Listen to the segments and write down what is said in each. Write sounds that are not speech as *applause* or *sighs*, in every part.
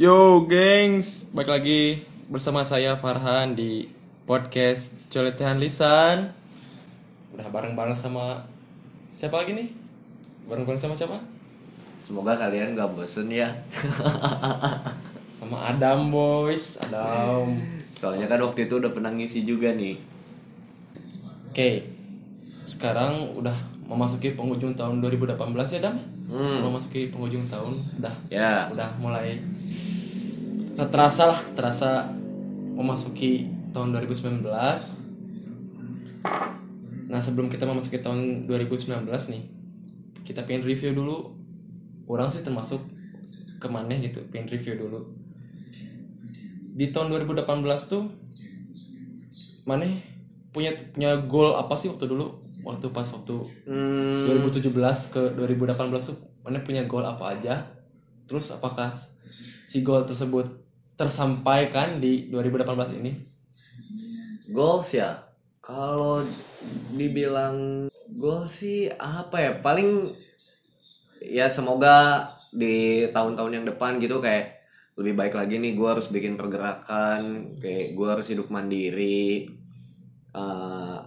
Yo gengs, balik lagi bersama saya Farhan di podcast Coletehan Lisan Udah bareng-bareng sama siapa lagi nih? Bareng-bareng sama siapa? Semoga kalian gak bosen ya. *laughs* Sama Adam boys, Adam Soalnya kan waktu itu udah pernah ngisi juga nih. Oke, sekarang udah memasuki penghujung tahun 2018 ya Adam? Hmm. Memasuki penghujung tahun, udah Ya. udah mulai terasa lah terasa memasuki tahun 2019 nah sebelum kita memasuki tahun 2019 nih kita pengen review dulu orang sih termasuk ke mana gitu pengen review dulu di tahun 2018 tuh mana punya punya goal apa sih waktu dulu waktu pas waktu Hmm, 2017 ke 2018 tuh mana punya goal apa aja terus apakah si goal tersebut tersampaikan di 2018 ini goals ya. Kalau dibilang goals sih apa ya? Paling ya semoga di tahun-tahun yang depan gitu kayak lebih baik lagi nih gue harus bikin pergerakan kayak gue harus hidup mandiri Eh,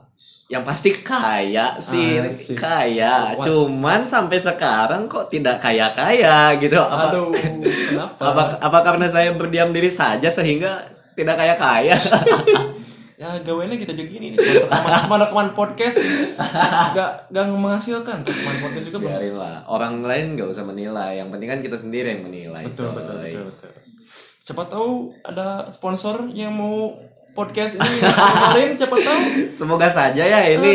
yang pasti kaya sih. Asik. kaya. Wah. cuman sampai sekarang kok tidak kaya kaya gitu. Apa aduh *laughs* kenapa? apa apa karena saya berdiam diri saja sehingga tidak kaya kaya *laughs* ya gawainya kita juga gini nih. Rekaman rekaman rekaman podcast gak gak menghasilkan. Rekaman podcast juga biarin lah. Orang lain nggak usah menilai. Yang penting kan kita sendiri yang menilai betul coy. betul betul betul. Siapa tahu ada sponsor yang mau podcast ini sponsorin siapa tahu. *laughs* Semoga saja ya ini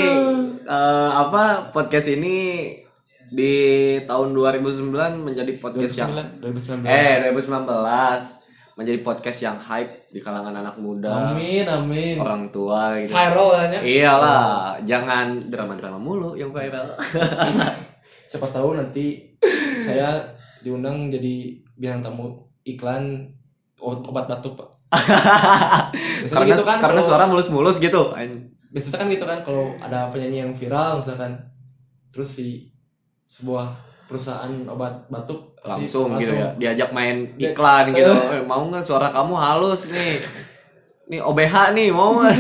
eh, apa podcast ini di tahun 2009 menjadi podcast yang 2009 2019 eh 2019 menjadi podcast yang hype di kalangan anak muda. Amin amin. Orang tua gitu. Viral lah ya. Iyalah jangan drama-drama mulu yang viral. *laughs* Siapa tahu nanti saya diundang jadi bintang tamu iklan obat batuk pak *laughs* karena gitu kan karena suara mulus-mulus gitu biasanya kan gitu kan kalau ada penyanyi yang viral misalkan terus si sebuah perusahaan obat batuk si- langsung, gitu ya diajak main iklan *laughs* gitu. Eh, mau nggak suara kamu halus nih? Nih OBH nih mau nggak? *laughs*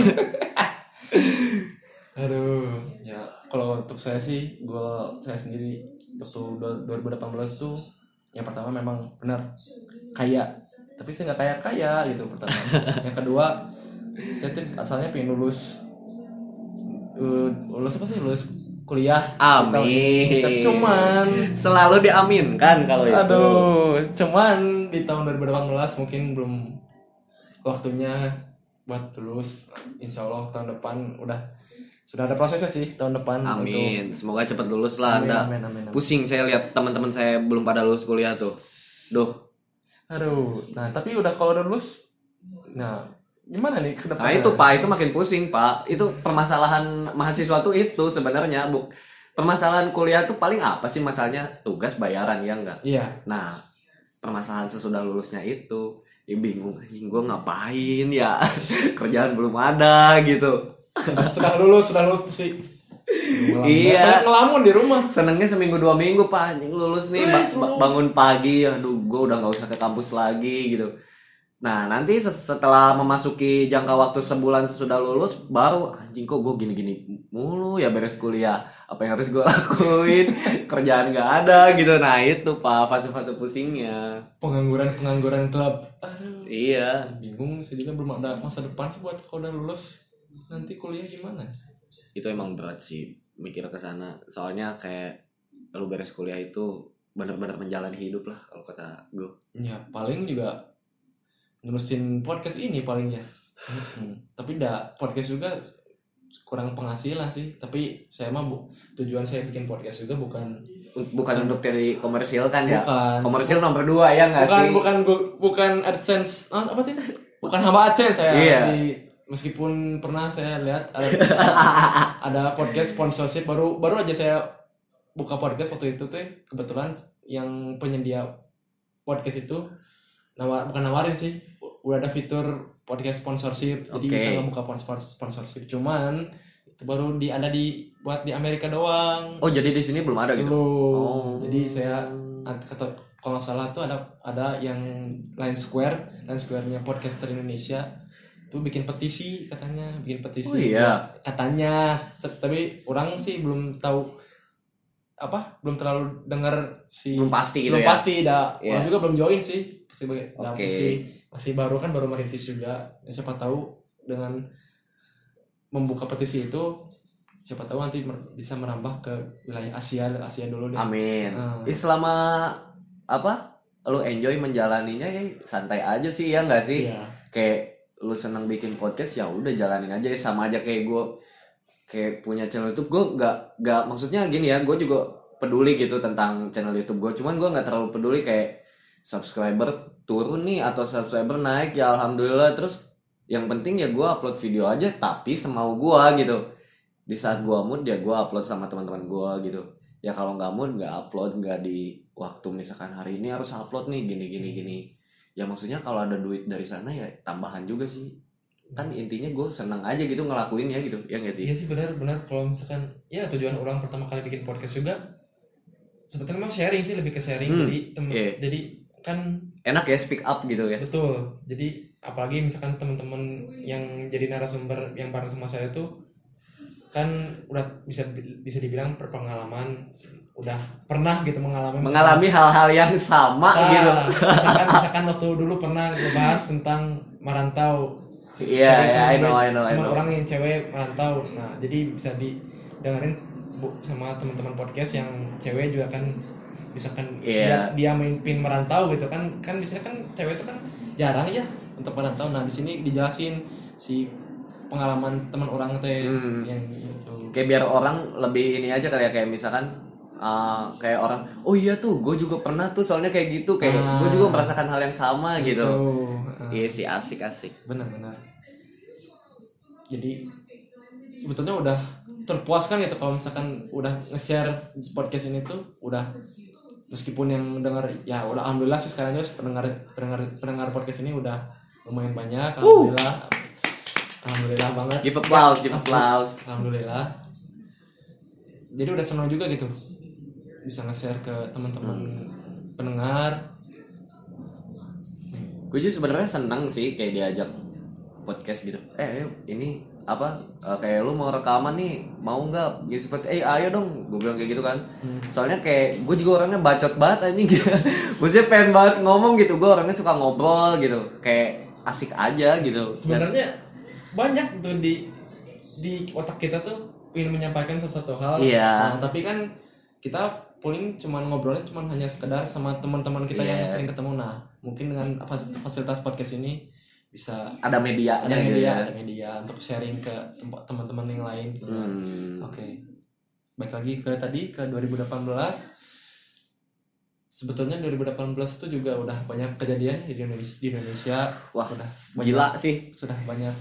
Aduh ya kalau untuk saya sih gue saya sendiri waktu dua- 2018 tuh yang pertama memang benar kaya tapi saya nggak kaya kaya gitu pertama. Yang kedua saya tuh asalnya pengen lulus Eh, lulus apa sih? Lulus kuliah. Amin. tapi cuman selalu diaminkan kalau itu. Aduh cuman di tahun 2018 mungkin belum waktunya buat lulus. Insya Allah tahun depan udah sudah ada prosesnya sih tahun depan untuk Amin. Semoga cepat lulus lah Amin, anda. Amin, amin, amin. pusing saya lihat teman-teman saya belum pada lulus kuliah tuh. Duh aduh nah tapi udah kalau udah lulus nah gimana nih ke nah itu pak itu makin pusing pak. Itu permasalahan mahasiswa tuh itu sebenarnya bu. Permasalahan kuliah tuh paling apa sih masalahnya? Tugas bayaran ya enggak? Iya. Nah, permasalahan sesudah lulusnya itu, ya bingung anjing gue ngapain ya? *laughs* Kerjaan belum ada gitu. sudah lulus sudah lulus sih Iya. banyak ngelamun di rumah Senengnya seminggu dua minggu pak, anjing lulus nih, ba- bangun pagi, aduh gue udah nggak usah ke kampus lagi gitu. Nah nanti setelah memasuki jangka waktu sebulan sesudah lulus, baru anjing kok gue gini-gini mulu ya beres kuliah. Apa yang harus gue *laughs* lakuin? Kerjaan gak ada gitu. Nah itu pak fase-fase pusingnya. pengangguran pengangguran klub aduh Iya. bingung saya juga belum ada masa depan sih buat kalau udah lulus nanti kuliah gimana itu emang berat sih mikir ke sana soalnya kayak lu beres kuliah itu benar-benar menjalani hidup lah kalau kata gue Ya paling juga nerusin podcast ini paling ya. Hmm, Tapi dah podcast juga kurang penghasilan sih. Tapi saya mah bu, tujuan saya bikin podcast juga bukan bukan untuk dari komersil kan ya Bukan. komersil nomor dua ya nggak sih bukan bukan AdSense ah, apa sih? Bukan hamba AdSense saya. Iya. Di- meskipun pernah saya lihat ada *laughs* ada podcast sponsorship baru baru aja saya buka podcast waktu itu tuh kebetulan yang penyedia podcast itu nawar bukan nawarin sih udah ada fitur podcast sponsorship jadi Oke. bisa ngebuka sponsor sponsorship. Cuman itu baru di ada di buat di Amerika doang. Oh jadi di sini belum ada gitu? Belum. Oh. jadi saya kata kalau salah tuh ada ada yang Line Square Line Square-nya podcaster Indonesia tuh bikin petisi katanya bikin petisi Oh iya. katanya tapi orang sih belum tahu apa belum terlalu dengar si belum pasti gitu belum ya pasti dah Iya. orang juga belum join sih pasti Oke. masih masih baru kan baru merintis juga Ya, siapa tahu dengan membuka petisi itu siapa tahu nanti mer- bisa merambah ke wilayah Asia Asia dulu deh amin Hmm. Selama apa lu enjoy menjalaninya ya santai aja sih ya nggak sih Iya. kayak lu seneng bikin podcast ya udah jalanin aja. Sama aja kayak gue kayak punya channel YouTube. Gue nggak nggak maksudnya gini ya gue juga peduli gitu tentang channel YouTube gue cuman gue nggak terlalu peduli kayak subscriber turun nih atau subscriber naik ya alhamdulillah. Terus yang penting ya gue upload video aja tapi semau gue gitu. Di saat gue mood ya gue upload sama teman-teman gue gitu. Ya kalau nggak mood nggak upload nggak di waktu misalkan hari ini harus upload nih gini gini gini ya maksudnya kalau ada duit dari sana ya tambahan juga sih. Kan intinya gue seneng aja gitu ngelakuin ya gitu ya nggak sih? Iya sih benar-benar kalau misalkan ya tujuan orang pertama kali bikin podcast juga sebetulnya mah sharing sih lebih ke sharing. Hmm, jadi temen iya. jadi kan enak ya speak up gitu ya? Betul. Jadi apalagi misalkan teman-teman yang jadi narasumber yang bareng sama saya tuh kan udah bisa bisa dibilang berpengalaman udah pernah gitu mengalami mengalami hal-hal yang sama Ah, gitu misalkan *laughs* misalkan waktu dulu pernah ngebahas tentang merantau Iya, iya, I know, I know, I know. orang yang cewek merantau nah jadi bisa didengerin sama teman-teman podcast yang cewek juga kan misalkan Iya. dia, dia main pin merantau gitu kan kan biasanya kan cewek itu kan jarang ya untuk merantau nah di sini dijelasin si pengalaman teman orang teh Hmm. yang gitu kayak biar orang lebih ini aja kali ya kayak misalkan uh, kayak orang oh iya tuh gue juga pernah tuh soalnya kayak gitu kayak Ah. gue juga merasakan hal yang sama gitu. Tuh, ah. iya sih asik asik. Benar-benar jadi sebetulnya udah terpuaskan gitu kalau misalkan udah nge-share podcast ini tuh udah meskipun yang dengar ya udah alhamdulillah sih sekarang juga pendengar pendengar pendengar podcast ini udah lumayan banyak alhamdulillah. Alhamdulillah banget. Give applause give applause. alhamdulillah. Jadi udah senang juga gitu bisa nge-share ke teman-teman pendengar. Gue juga sebenarnya seneng sih kayak diajak podcast gitu. Eh ayo, ini apa eh, kayak lu mau rekaman nih mau nggak? Gitu seperti eh ayo dong gue bilang kayak gitu kan. Soalnya kayak gue juga orangnya bacot banget anjing. *laughs* Maksudnya pengen banget ngomong gitu gue orangnya suka ngobrol gitu kayak asik aja gitu. Sebenarnya banyak tuh di di otak kita tuh ingin menyampaikan sesuatu hal. Iya. Nah, tapi kan kita paling cuman ngobrolnya cuman hanya sekedar sama teman-teman kita yang Iya. sering ketemu. Nah mungkin dengan fas- fasilitas podcast ini bisa ada media ada gitu media ya. ada media untuk sharing ke tempat teman-teman yang lain. Hmm. oke. Baik lagi ke tadi ke 2018 sebetulnya 2018 itu juga udah banyak kejadian di Indonesia di Indonesia. Wah, udah banyak gila sih. Sudah banyak.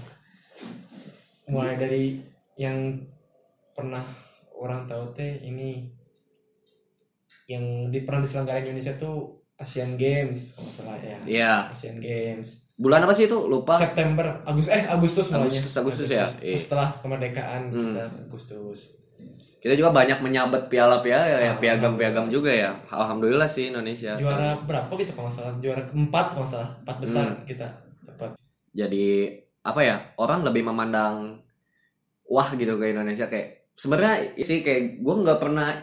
Mulai dari yang pernah orang tahu teh ini yang di pernah diselenggarain Indonesia tuh Asian Games kalau salah ya. Iya. Asian Games. Bulan apa sih itu? Lupa. September Agustus eh Agustus malahnya Agustus, Agustus ya? Iya. setelah kemerdekaan Hmm. kita Agustus. Kita juga banyak menyabet piala-piala ya Ah, piagam-piagam juga ya. Alhamdulillah sih Indonesia. Juara berapa gitu kalau salah? Juara keempat kalau salah. Empat besar Hmm. kita dapat. Jadi apa ya orang lebih memandang wah gitu ke Indonesia. Kayak sebenarnya sih kayak gue nggak pernah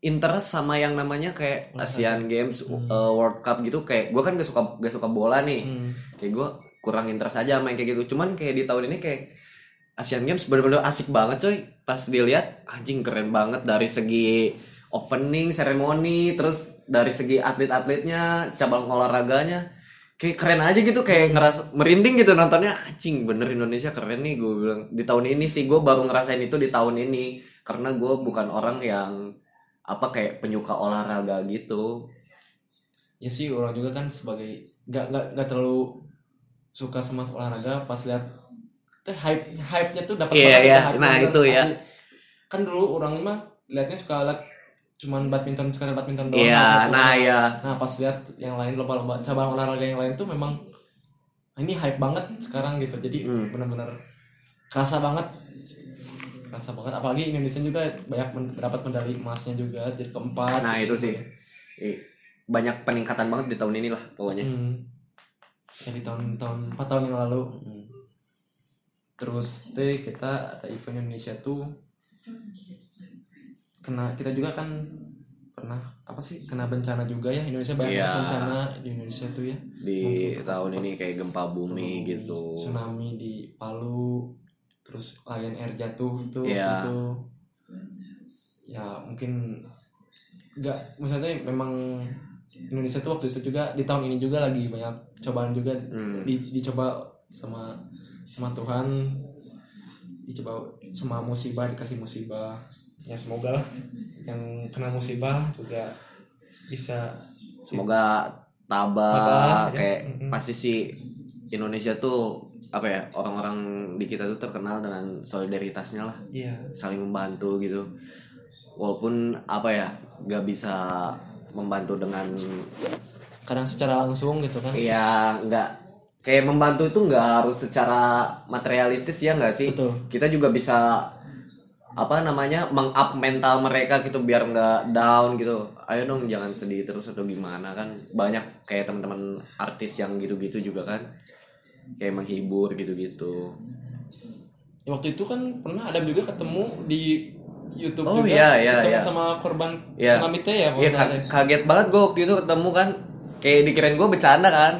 interest sama yang namanya kayak Asian Games Hmm. uh, World Cup gitu. Kayak gue kan gak suka gak suka bola nih. Hmm. kayak gue kurang interest aja main kayak gitu. Cuman kayak di tahun ini kayak Asian Games bener-bener asik banget coy. Pas dilihat anjing keren banget. Dari segi opening seremoni terus dari segi atlet-atletnya cabang olahraganya. Kayak keren aja gitu kayak ngerasa merinding gitu nontonnya. Anjing bener Indonesia keren nih gue bilang. Di tahun ini sih gue baru ngerasain itu di tahun ini. Karena gue bukan orang yang apa kayak penyuka olahraga gitu ya sih orang juga kan sebagai nggak nggak nggak terlalu suka sama olahraga pas lihat teh hype hype nya tuh dapat Iya, banget iya. tuh hype-nya Nah, bener. itu ya. Asli. kan dulu orang mah liatnya suka liat cuman badminton sekadar badminton doang Iya, gitu. nah ya nah pas lihat yang lain lomba-lomba cabang olahraga yang lain tuh memang "Ah, ini hype banget sekarang gitu jadi Hmm. benar-benar kerasa banget kerasa banget apalagi Indonesia juga banyak men- mendapat medali emasnya juga jadi keempat Nah, gitu. itu sih. Banyak peningkatan banget di tahun ini lah pokoknya Hmm. Ya di tahun-tahun 4 tahun yang lalu. Terus teh kita ada event Indonesia tuh kena kita juga kan pernah apa sih kena bencana juga ya Indonesia banyak Iya. bencana di Indonesia tuh ya di tahun ini kayak gempa bumi gitu tsunami di Palu terus Lion Air jatuh tuh Iya. itu ya mungkin nggak maksudnya memang Indonesia tuh waktu itu juga di tahun ini juga lagi banyak cobaan juga Hmm. di, dicoba sama sama Tuhan dicoba sama musibah dikasih musibah ya semoga lah yang kena musibah juga bisa semoga tabah Tabah, ya. kayak Mm-mm. pasti sih Indonesia tuh apa ya orang-orang di kita tuh terkenal dengan solidaritasnya lah. Iya. Saling membantu gitu. Walaupun apa ya nggak bisa membantu dengan kadang secara langsung gitu kan? Ya nggak. Kayak membantu itu nggak harus secara materialistis ya nggak sih? Betul. kita juga bisa apa namanya meng-up mental mereka gitu biar nggak down gitu. Ayo dong jangan sedih terus atau gimana kan? Banyak kayak teman-teman artis yang gitu-gitu juga kan kayak menghibur gitu-gitu. Ya, waktu itu kan pernah Adam juga ketemu di YouTube Oh, juga iya, iya, ketemu iya. sama korban Iya. tsunami teh ya Iya ka- kaget banget gue waktu itu ketemu kan. Kayak dikirain gue bercanda kan.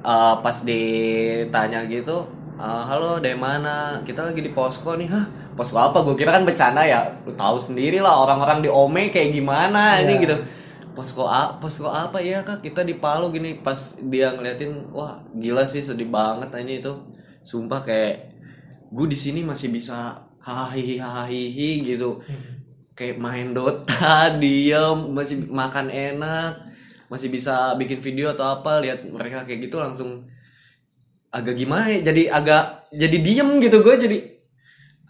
Eh, pas ditanya gitu "Eh, halo dari mana? Kita lagi di posko nih. Hah posko apa? Gue kira kan bercanda ya. Lu tahu sendiri lah orang-orang di Ome kayak gimana ini Iya. gitu posko a posko apa ya kak? Kita di Palu gini pas dia ngeliatin wah gila sih sedih banget ini itu. Sumpah kayak gue di sini masih bisa hahihi hahihi gitu. Kayak main Dota *laughs* diem masih makan enak masih bisa bikin video atau apa lihat mereka kayak gitu langsung agak gimana ya jadi agak jadi diem gitu gue jadi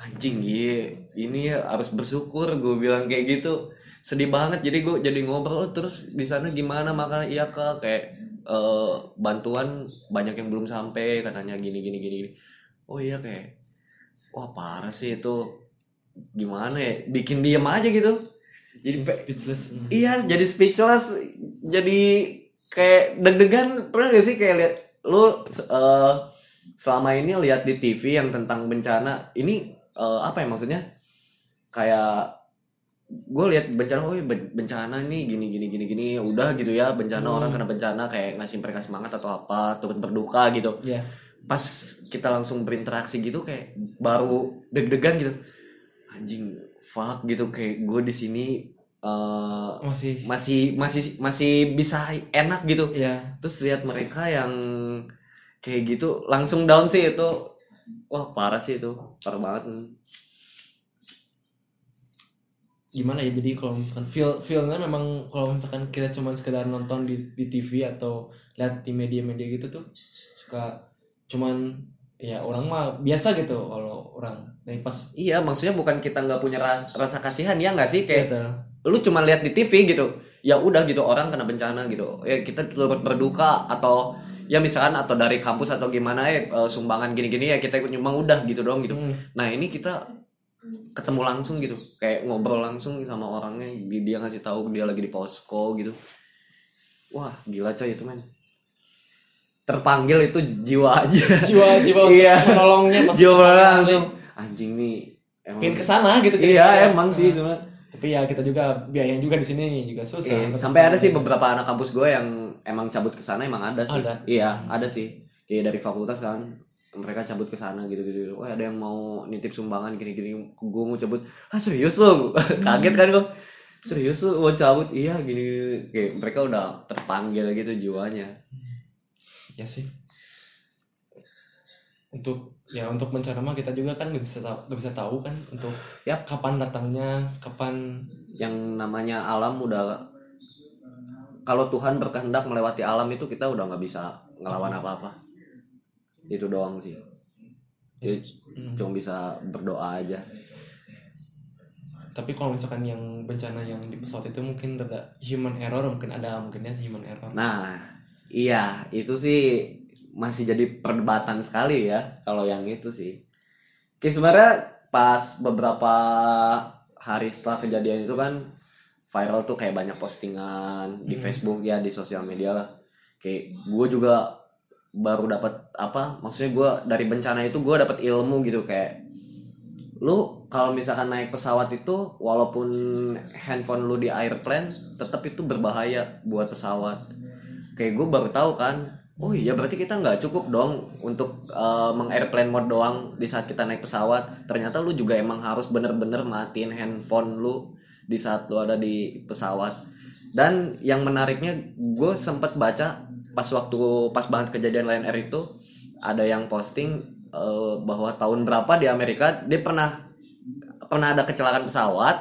anjing iya ini ya harus bersyukur gue bilang kayak gitu. Sedih banget jadi gue jadi ngobrol "Oh, terus di sana gimana makan? Iya kak. Kayak eh, bantuan banyak yang belum sampai katanya gini gini gini gini. Oh iya kayak wah parah sih itu. Gimana ya? Bikin diem aja gitu. Jadi pe- speechless. Iya, jadi speechless, jadi kayak deg-degan. Pernah gak sih kayak lihat lu eh, selama ini lihat di TV yang tentang bencana, ini eh, apa ya maksudnya? Kayak gue lihat bencana, oh ben- bencana nih gini gini gini gini, udah gitu ya bencana orang kena bencana kayak ngasih mereka semangat atau apa, turut berduka gitu. ya Pas kita langsung berinteraksi gitu kayak baru deg-degan gitu, anjing fuck gitu kayak gue di sini eh, masih. masih masih masih bisa enak gitu. Ya terus lihat mereka yang kayak gitu langsung down sih itu. Wah parah sih itu parah banget gimana ya jadi kalau misalkan feel feelnya memang kalau misalkan kita cuma sekedar nonton di, di TV atau lihat di media-media gitu tuh suka cuman ya orang mah biasa gitu kalau orang dari pas iya maksudnya bukan kita nggak punya ras- rasa kasihan ya nggak sih kayak gitu. lu cuma lihat di TV gitu ya udah gitu orang kena bencana gitu ya kita turut berduka atau ya misalkan atau dari kampus atau gimana ya eh, sumbangan gini-gini ya kita ikut nyumbang udah gitu doang gitu Hmm. nah ini kita ketemu langsung gitu kayak ngobrol langsung sama orangnya Di- dia ngasih tahu dia lagi di posko gitu wah gila coy itu men terpanggil itu jiwa aja jiwa jiwa *laughs* Iya. menolongnya pas jiwa langsung anjing nih emang pengen ke sana gitu iya kita. emang sih cuma tapi ya kita juga biayanya juga di sini juga susah Iya, sampai ada ke sana. sih beberapa anak kampus gue yang emang cabut ke sana emang ada sih. Ada. Iya, ada sih. Kayak dari fakultas kan mereka cabut ke sana gitu-gitu. Wah, ada yang mau nitip sumbangan gini-gini. Gue mau cabut. Ah, serius lo? *laughs* Kaget kan gue. Serius lo mau cabut? Iya, gini, gini. Kayak mereka udah terpanggil gitu jiwanya. ya sih untuk ya untuk bencana mah kita juga kan nggak bisa tahu nggak bisa tahu kan untuk Yap. kapan datangnya kapan Yang namanya alam udah kalau Tuhan berkehendak melewati alam itu kita udah nggak bisa ngelawan apa-apa. Itu doang sih. Jadi, Hmm. cuma bisa berdoa aja. tapi kalau misalkan yang bencana yang di pesawat itu mungkin ada human error mungkin ada mungkin ya human error Nah, iya itu sih masih jadi perdebatan sekali ya kalau yang itu sih. Oke sebenarnya pas beberapa hari setelah kejadian itu kan viral tuh kayak banyak postingan di Facebook ya di sosial media lah kayak gue juga baru dapat apa maksudnya gue dari bencana itu gue dapat ilmu gitu kayak lu kalau misalkan naik pesawat itu walaupun handphone lu di airplane tetap itu berbahaya buat pesawat. Kayak gue baru tahu kan oh iya berarti kita nggak cukup dong untuk uh, mengairplane mode doang di saat kita naik pesawat. Ternyata lu juga emang harus bener-bener matiin handphone lu di saat lu ada di pesawat. Dan yang menariknya gue sempet baca pas waktu pas banget kejadian Lion Air itu ada yang posting uh, bahwa tahun berapa di Amerika dia pernah pernah ada kecelakaan pesawat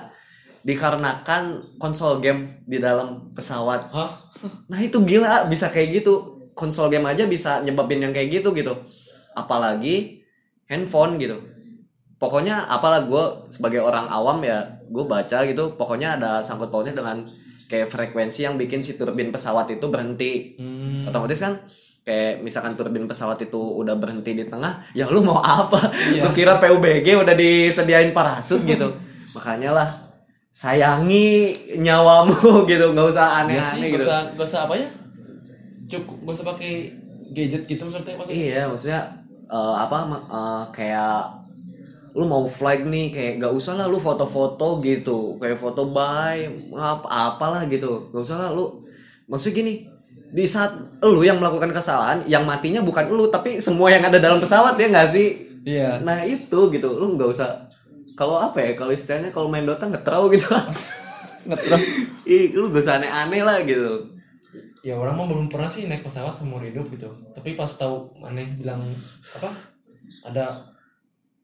dikarenakan konsol game di dalam pesawat. Hah? Nah itu gila bisa kayak gitu. Konsol game aja bisa nyebabin yang kayak gitu gitu. Apalagi handphone gitu. Pokoknya apalah gue sebagai orang awam ya gue baca gitu pokoknya ada sangkut pautnya dengan kayak frekuensi yang bikin si turbin pesawat itu berhenti Hmm. otomatis kan kayak misalkan turbin pesawat itu udah berhenti di tengah ya lu mau apa Iya. lu kira PUBG udah disediain parasut gitu *laughs* makanya lah sayangi nyawamu *laughs* gitu nggak usah Ya sih, aneh-aneh gak gitu usah, gak usah apa ya? Cukup, gak usah pakai gadget gitu maksudnya maksudnya. Iya, maksudnya eh, apa eh, kayak lu mau flag nih kayak gak usah lah lu foto-foto gitu. Kayak foto bye apa apalah gitu. Gak usah lah lu. Maksudnya gini di saat lu yang melakukan kesalahan yang matinya bukan lu tapi semua yang ada dalam pesawat ya nggak sih? Iya. nah itu gitu. Lu nggak usah. Kalau apa ya? Kalau istilahnya kalau main Dota ngetrau gitu. *laughs* Ngetrok. *laughs* Ih, lu gak usah aneh-aneh lah gitu. Ya orang mah belum pernah sih naik pesawat seumur hidup gitu. Tapi pas tahu aneh bilang apa? Ada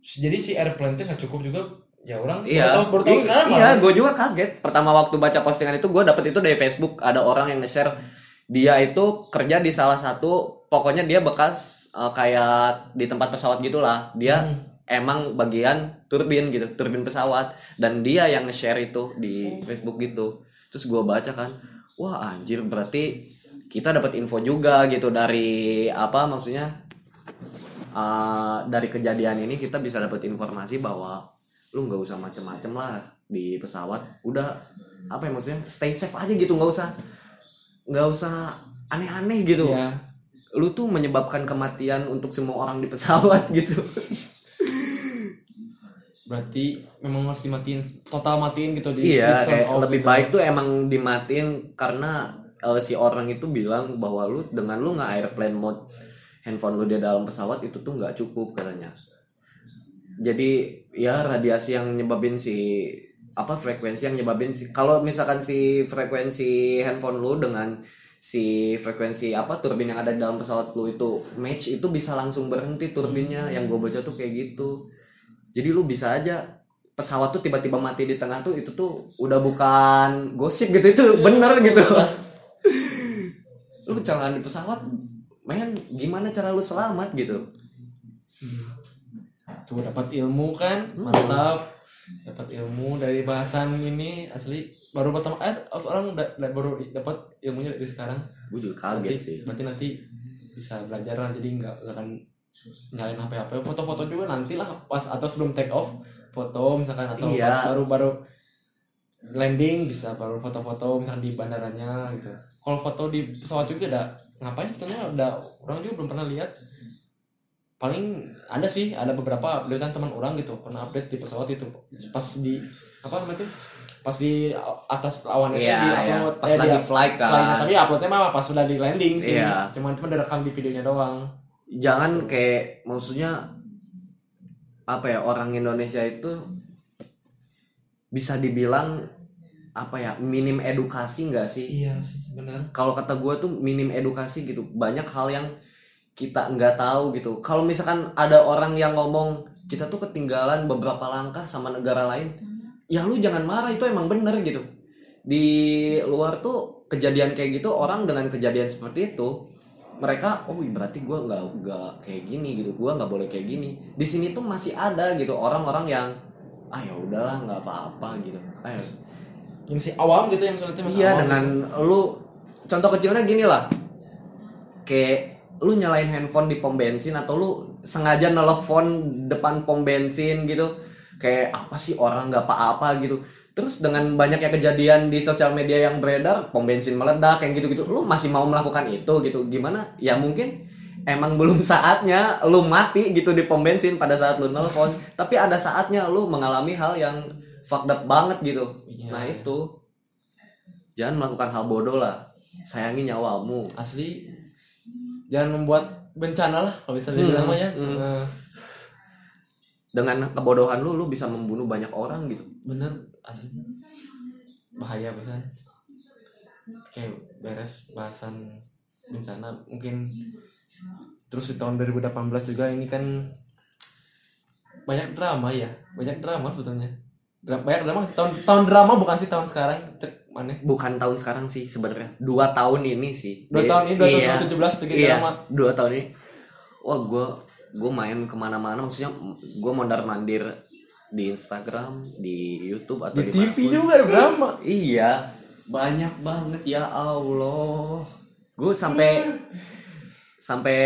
jadi si airplane itu nggak cukup juga. Ya orang Iya, baru tahu, baru tahu I- sekarang Iya, gue juga kaget. Pertama waktu baca postingan itu gue dapet itu dari Facebook. Ada orang yang nge-share dia itu kerja di salah satu, pokoknya dia bekas eh, kayak di tempat pesawat gitulah. Dia emang bagian turbin gitu, turbin pesawat. Dan dia yang nge-share itu di Facebook gitu. Terus gue baca kan, wah anjir berarti kita dapat info juga gitu dari apa maksudnya uh, dari kejadian ini kita bisa dapat informasi bahwa lu nggak usah macem-macem lah di pesawat udah apa ya maksudnya stay safe aja gitu nggak usah nggak usah aneh-aneh gitu Iya. lu tuh menyebabkan kematian untuk semua orang di pesawat *laughs* gitu Berarti memang harus dimatiin total matiin gitu di iya kayak off lebih gitu. baik tuh emang dimatiin karena eh, si orang itu bilang bahwa lu dengan lu nggak airplane mode handphone lu di dalam pesawat itu tuh nggak cukup katanya. Jadi ya radiasi yang nyebabin si apa frekuensi yang nyebabin si kalau misalkan si frekuensi handphone lu dengan si frekuensi apa turbin yang ada di dalam pesawat lu itu match itu bisa langsung berhenti turbinnya. Yang gue baca tuh kayak gitu. Jadi lu bisa aja pesawat tuh tiba-tiba mati di tengah tuh itu tuh udah bukan gosip gitu itu bener gitu. Lu kecelakaan di pesawat men gimana cara lu selamat? Gitu. Tuh dapat ilmu kan, mantap. Dapat ilmu dari bahasan ini asli. Baru pertama eh orang da- da- baru dapat ilmunya dari sekarang. gue juga Berarti, kaget sih. berarti nanti bisa belajar lah. Jadi nggak akan nyalain HP HP foto-foto juga nanti lah pas atau sebelum take off foto misalkan atau Iya. pas baru baru landing bisa baru foto-foto misalkan di bandaranya gitu. Kalau foto di pesawat juga ada ngapain sebetulnya udah orang juga belum pernah lihat paling ada sih ada beberapa updatean teman orang gitu pernah update di pesawat itu pas di apa namanya itu pas di atas awan itu Iya, di iya. upload Pas eh, lagi di- flight kan. flightnya. tapi uploadnya mah pas sudah di landing sih Iya. cuman cuma direkam di videonya doang jangan kayak maksudnya apa ya orang Indonesia itu bisa dibilang apa ya minim edukasi nggak sih? Iya sih benar. Kalau kata gue tuh minim edukasi gitu. Banyak hal yang kita nggak tahu gitu. Kalau misalkan ada orang yang ngomong kita tuh ketinggalan beberapa langkah sama negara lain ya lu jangan marah itu emang bener gitu. Di luar tuh kejadian kayak gitu orang dengan kejadian seperti itu mereka oh berarti gue nggak nggak kayak gini gitu. Gue nggak boleh kayak gini. Di sini tuh masih ada gitu orang-orang yang ah ya udahlah nggak apa-apa gitu. Ayo si awam gitu yang masih Iya awam dengan lu contoh kecilnya gini lah. Kayak lu nyalain handphone di pom bensin atau lu sengaja nelfon depan pom bensin gitu. Kayak apa sih orang nggak apa-apa gitu. terus dengan banyaknya kejadian di sosial media yang beredar pom bensin meledak yang gitu-gitu lu masih mau melakukan itu gitu gimana ya mungkin emang *laughs* belum saatnya lu mati gitu di pom bensin pada saat lu nelpon tapi ada saatnya lu mengalami hal yang fucked up banget gitu. Iya, nah iya. itu. Jangan melakukan hal bodoh lah. Sayangi nyawamu. Asli. Jangan membuat bencana lah kalau bisa dibilang Hmm, ya. Hmm. Eh, dengan kebodohan lu lu bisa membunuh banyak orang gitu. Bener asli. Bahaya pisan kayak beres bahasan bencana. Mungkin terus di tahun 2018 juga ini kan banyak drama ya. Banyak drama sebetulnya banyak drama sih. tahun tahun drama bukan sih tahun sekarang? Cek mana? Bukan tahun sekarang sih sebenarnya. Dua tahun ini sih. Dua Di- tahun ini dua iya, tahun 2017 sedikit iya, drama. dua tahun ini. Wah gue gue main ke mana-mana maksudnya gue mondar mandir di Instagram di YouTube atau di TV di mana pun. juga ada drama. Iya. Banyak banget ya Allah. Gue sampai sampai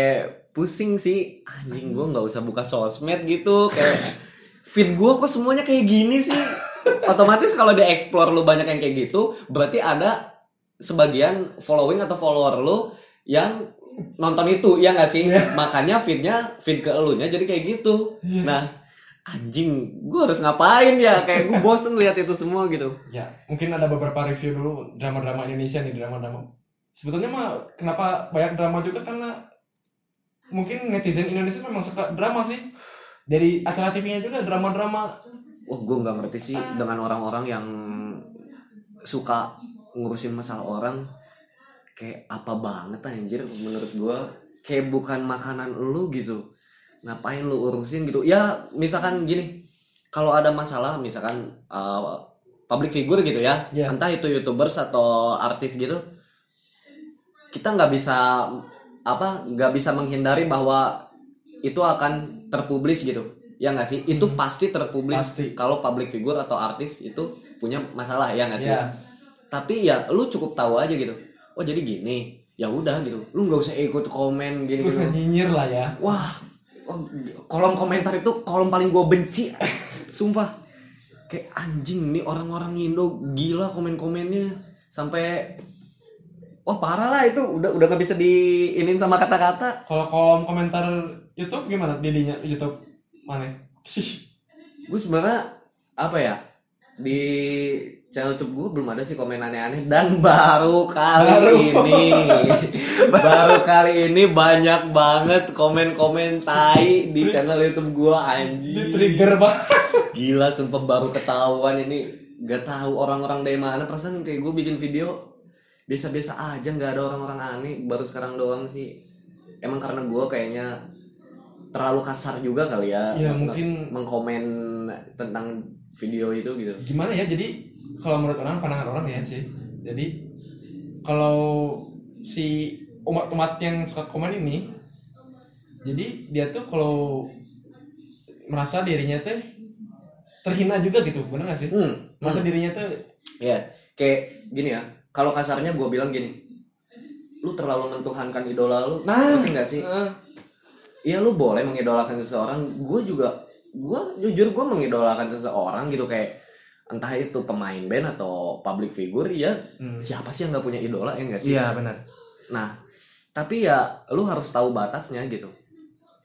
pusing sih. Anjing gue nggak usah buka sosmed gitu kayak feed gue kok semuanya kayak gini sih. Otomatis kalau di explore lu banyak yang kayak gitu berarti ada sebagian following atau follower lu yang nonton itu ya nggak sih? Makanya feednya feed ke elunya jadi kayak gitu. Nah anjing gue harus ngapain ya? Kayak gue bosen lihat itu semua gitu. Ya, mungkin ada beberapa review dulu drama-drama Indonesia nih, drama-drama. Sebetulnya mah kenapa banyak drama juga? Karena mungkin netizen Indonesia memang suka drama sih. Dari acara TV-nya juga drama-drama. Wah gue nggak ngerti sih dengan orang-orang yang suka ngurusin masalah orang kayak apa banget anjir menurut gue kayak bukan makanan lu gitu ngapain lu urusin gitu ya misalkan gini kalau ada masalah misalkan uh, public figure gitu ya Ya. entah itu youtubers atau artis gitu kita nggak bisa apa nggak bisa menghindari bahwa itu akan terpublis gitu. Ya nggak sih? Itu pasti terpublis Pasti. kalau public figure atau artis itu punya masalah ya nggak sih? Ya. tapi ya lu cukup tahu aja gitu. Oh jadi gini. Ya udah gitu. Lu nggak usah ikut komen gini gitu nyinyir lah ya. wah wah, kolom komentar itu kolom paling gue benci. Sumpah. Kayak anjing nih orang-orang Indo gila komen-komennya. Sampai wah parah lah itu. Udah udah nggak bisa diinin sama kata-kata. Kalau kolom komentar YouTube gimana? Didinya YouTube mana? *laughs* gue sebenarnya apa ya di channel YouTube gue belum ada sih komen aneh-aneh. Dan baru kali Baru. ini *laughs* baru kali ini banyak banget komen-komen tai di channel YouTube gue Di anjing trigger banget. *laughs* gila sumpah baru ketahuan ini. Gak tahu orang-orang dari mana. Perasaan kayak gue bikin video biasa-biasa aja nggak ada orang-orang aneh. Baru sekarang doang sih. Emang karena gue kayaknya terlalu kasar juga kali ya Ya, mungkin- mengkomen tentang video itu gitu. Gimana ya jadi kalau menurut orang pandangan orang ya sih. Jadi kalau si umat-umat yang suka komen ini jadi dia tuh kalau merasa dirinya tuh terhina juga gitu bener gak sih? Hmm. Merasa dirinya tuh ya kayak gini ya kalau kasarnya gue bilang gini lu terlalu mentuhankan idola lu. Nah. ngerti nggak sih? Iya lu boleh mengidolakan seseorang. Gue juga Gue jujur gue mengidolakan seseorang gitu kayak Entah itu pemain band atau public figure Ya Hmm. siapa sih yang gak punya idola ya gak sih? Iya benar. Nah tapi ya lu harus tahu batasnya gitu.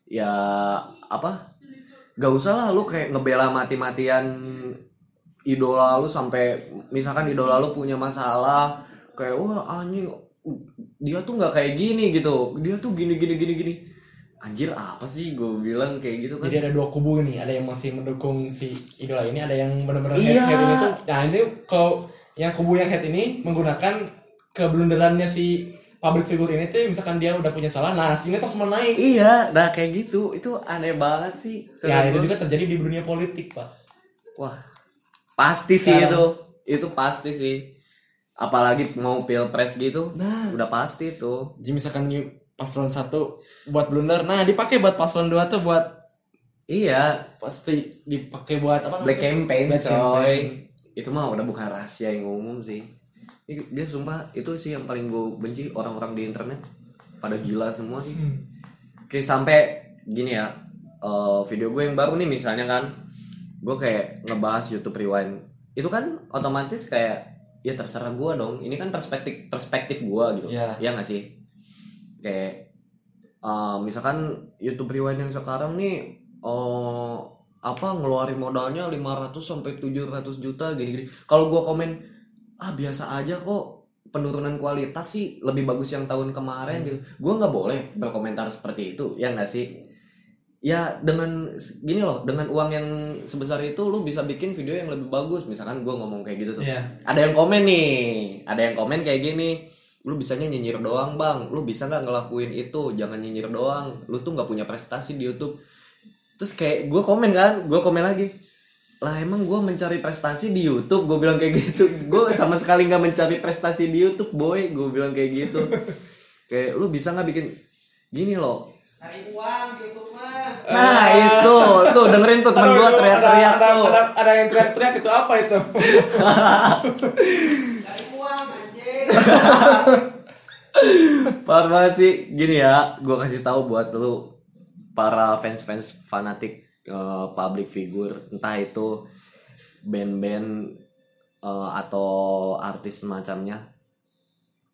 Ya apa? Gak usah lah lu kayak ngebela mati-matian Idola lu sampai Misalkan idola lu punya masalah Kayak wah anjing Dia tuh nggak kayak gini gitu. Dia tuh gini gini gini gini. Anjir apa sih gue bilang kayak gitu kan? Jadi ada dua kubu nih ada yang masih mendukung si idola ini ada yang benar-benar Iya. head, head ini tuh. Nah ini kalau yang kubu yang head ini menggunakan keblunderannya si public figure ini tuh misalkan dia udah punya salah nah sini terus mau naik. Iya nah kayak gitu. Itu aneh banget sih. Ya itu juga terjadi di dunia politik pak. Wah, pasti sih itu. Itu pasti sih. Apalagi mau pilpres gitu, Nah. udah pasti tuh. jadi misalkan paslon satu buat blunder nah dipakai buat paslon dua tuh buat Iya, pasti dipakai buat apa black campaign, Black coy. campaign. Itu mah udah bukan rahasia yang umum sih. Dia sumpah itu sih yang paling gue benci orang-orang di internet. Pada gila semua sih. Hmm. Kayak sampai gini ya, eh, video gue yang baru nih misalnya kan, gue kayak ngebahas YouTube Rewind. Itu kan otomatis kayak ya terserah gua dong. Ini kan perspektif perspektif gua gitu. Iya. ya nggak sih? Kayak eh, misalkan YouTube Rewind yang sekarang nih eh apa ngeluarin modalnya 500 sampai 700 juta gini-gini. Kalau gua komen ah biasa aja kok penurunan kualitas sih lebih bagus yang tahun kemarin gitu. Gua nggak boleh berkomentar seperti itu ya nggak sih ya dengan gini loh dengan uang yang sebesar itu lu bisa bikin video yang lebih bagus. Misalkan gua ngomong kayak gitu tuh. Iya. ada yang komen nih ada yang komen kayak gini lu bisanya nyinyir doang bang. Lu bisa nggak ngelakuin itu? Jangan nyinyir doang. Lu tuh nggak punya prestasi di YouTube. Terus kayak gue komen kan gue komen lagi lah emang gue mencari prestasi di YouTube? Gue bilang kayak gitu. *laughs* Gue sama sekali nggak mencari prestasi di YouTube boy. Gue bilang kayak gitu. *laughs* Kayak lu bisa nggak bikin? Gini loh. Cari uang di YouTube. Nah itu tuh dengerin tuh teman gue Aduh, teriak-teriak ada, tuh ada, ada yang teriak-teriak itu apa itu. *laughs* Parah banget sih gini ya, gue kasih tahu buat lu para fans-fans fanatik eh, public figure, entah itu band-band eh, atau artis semacamnya.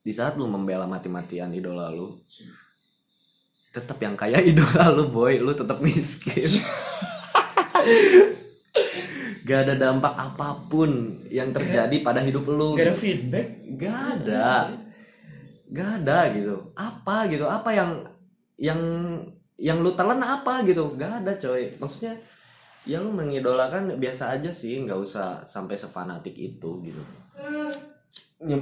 Di saat lu membela mati-matian idola lu, tetap yang kaya *laughs* idola lu boy, lu tetap miskin. *laughs* Gak ada dampak apa pun yang terjadi pada hidup lu. gak ada feedback Gak ada. Gak ada gitu. Apa gitu? Apa yang yang yang lu telan apa gitu? Gak ada coy. Maksudnya ya lu mengidolakan biasa aja sih, nggak usah sampai sefanatik itu gitu. Ya,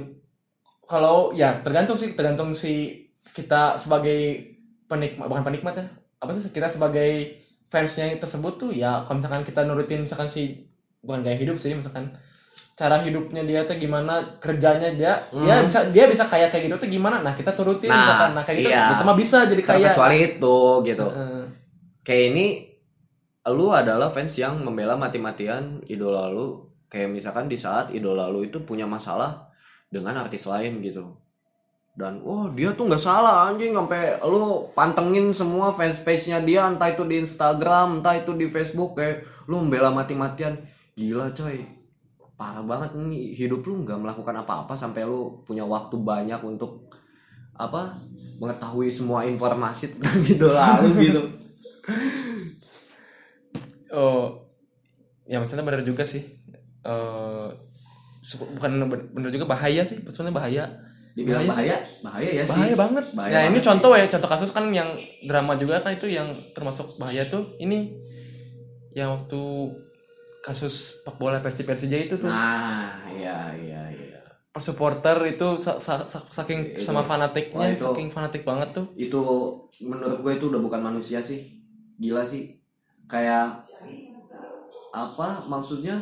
kalau ya tergantung sih tergantung si kita sebagai penikmat bukan penikmat ya apa sih kita sebagai fansnya tersebut tuh ya kalau misalkan kita nurutin misalkan si bukan gaya hidup sih misalkan cara hidupnya dia tuh gimana kerjanya dia dia bisa dia bisa kayak kayak gitu tuh gimana nah kita turutin Hmm. Nah, misalkan nah kayak gitu iya. kita mah bisa jadi kayak Kecuali itu gitu. Heeh. Kayak ini lu adalah fans yang membela mati-matian idola lu. Kayak misalkan di saat idola lu itu punya masalah dengan artis lain gitu. Dan wah dia tuh nggak salah anjing sampai lu pantengin semua fans page-nya dia entah itu di Instagram, entah itu di Facebook kayak lu membela mati-matian. Gila coy. Parah banget nih hidup lu nggak melakukan apa-apa sampai lu punya waktu banyak untuk apa mengetahui semua informasi tentang *laughs* idola lu gitu. oh ya maksudnya benar juga sih su- bukan ben- bener juga bahaya sih sebenarnya bahaya Dibilang sih. bahaya, bahaya ya sih. bahaya banget Bahaya ya ini banget contoh ya contoh kasus kan yang drama juga kan itu yang termasuk bahaya tuh ini yang waktu kasus sepak bola Persi Persija itu tuh Nah, iya iya iya. per supporter itu sa- sa- sa- saking Itu. sama Wah, fanatiknya itu. saking fanatik banget tuh Itu menurut gue itu udah bukan manusia sih. Gila sih. Kayak apa maksudnya?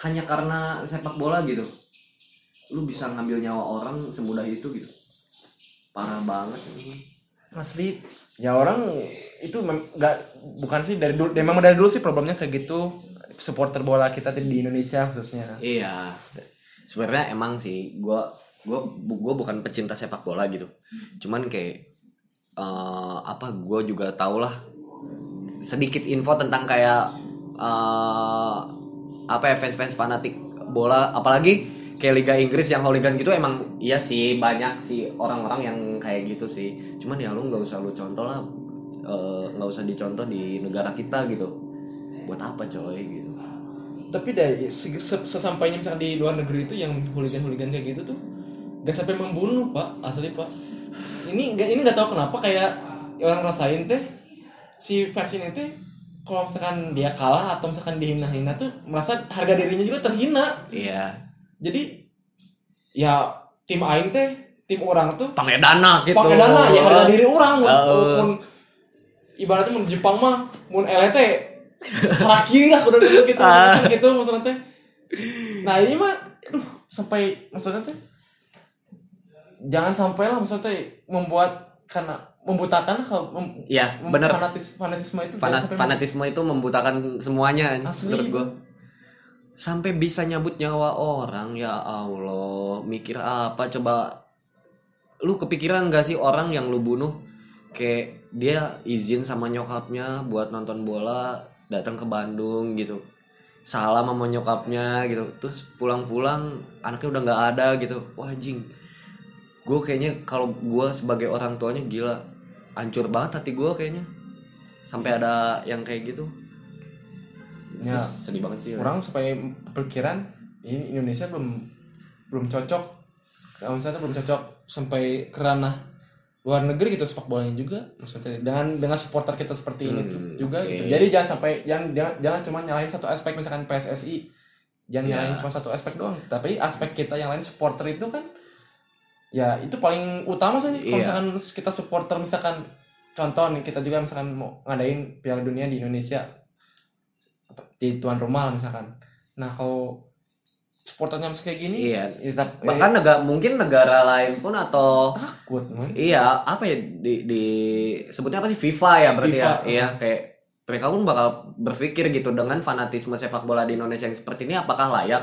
Hanya karena sepak bola gitu. Lu bisa ngambil nyawa orang semudah itu gitu. Parah banget ini. asli ya orang itu nggak bukan sih dari dulu memang dari dulu sih problemnya kayak gitu supporter bola kita di Indonesia khususnya Iya. Sebenarnya emang sih gua gua bu- gua bukan pecinta sepak bola gitu. Cuman kayak eh, apa gua juga tau lah sedikit info tentang kayak eh, apa ya fans-fans fanatik bola apalagi kayak Liga Inggris yang hooligan gitu emang iya sih banyak sih orang-orang yang kayak gitu sih. Cuman ya lu nggak usah lu contoh lah eh, nggak usah dicontoh di negara kita gitu. Buat apa coy gitu. tapi dari se- sesampainya misalkan di luar negeri itu yang hooligan-hooligan kayak gitu tuh gak sampai membunuh pak asli pak ini nggak ini nggak tahu kenapa kayak orang rasain teh si fans ini teh kalau misalkan dia kalah atau misalkan dihina-hina tuh merasa harga dirinya juga terhina Iya. Jadi ya tim aing teh tim orang tuh pakai dana gitu pakai dana ya harga diri orang walaupun ibaratnya mun Jepang mah mun LT harakiri lah udah dulu gitu Ah. gitu maksudnya teh nah ini mah aduh sampai maksudnya teh jangan sampai lah maksudnya teh membuat karena membutakan kalau mem, Iya, mem- bener. fanatis fanatisme itu Fana- jangan sampai fanatisme itu membutakan semuanya Asli. menurut gue sampai bisa nyabut nyawa orang ya Allah mikir apa? Coba lu kepikiran gak sih orang yang lu bunuh? Kayak dia izin sama nyokapnya buat nonton bola datang ke Bandung gitu. Salah sama nyokapnya gitu. Terus pulang-pulang anaknya udah nggak ada gitu. Wah anjing. Gue kayaknya kalau gue sebagai orang tuanya gila. Hancur banget hati gue kayaknya. Sampai ada yang kayak gitu Ya. Terus sedih banget sih orang supaya pikiran ini Indonesia belum belum cocok kalau misalnya belum cocok sampai ke ranah luar negeri gitu sepak bolanya juga maksudnya dengan dengan supporter kita seperti ini tuh Hmm, juga oke. gitu jadi jangan sampai jangan jangan, jangan cuma nyalahin satu aspek misalkan PSSI jangan Ya. nyalahin cuma satu aspek doang tapi aspek kita yang lain supporter itu kan ya itu paling utama sih kalau Iya. misalkan kita supporter misalkan contoh nih kita juga misalkan mau ngadain Piala Dunia di Indonesia di tuan rumah lah misalkan nah kalau supporternya masih kayak gini Iya. ya tetap bahkan negara mungkin negara lain pun atau takut man. Iya, apa ya di, di sebutnya apa sih FIFA ya berarti FIFA. ya. Iya, kayak mereka pun bakal berpikir gitu dengan fanatisme sepak bola di Indonesia yang seperti ini apakah layak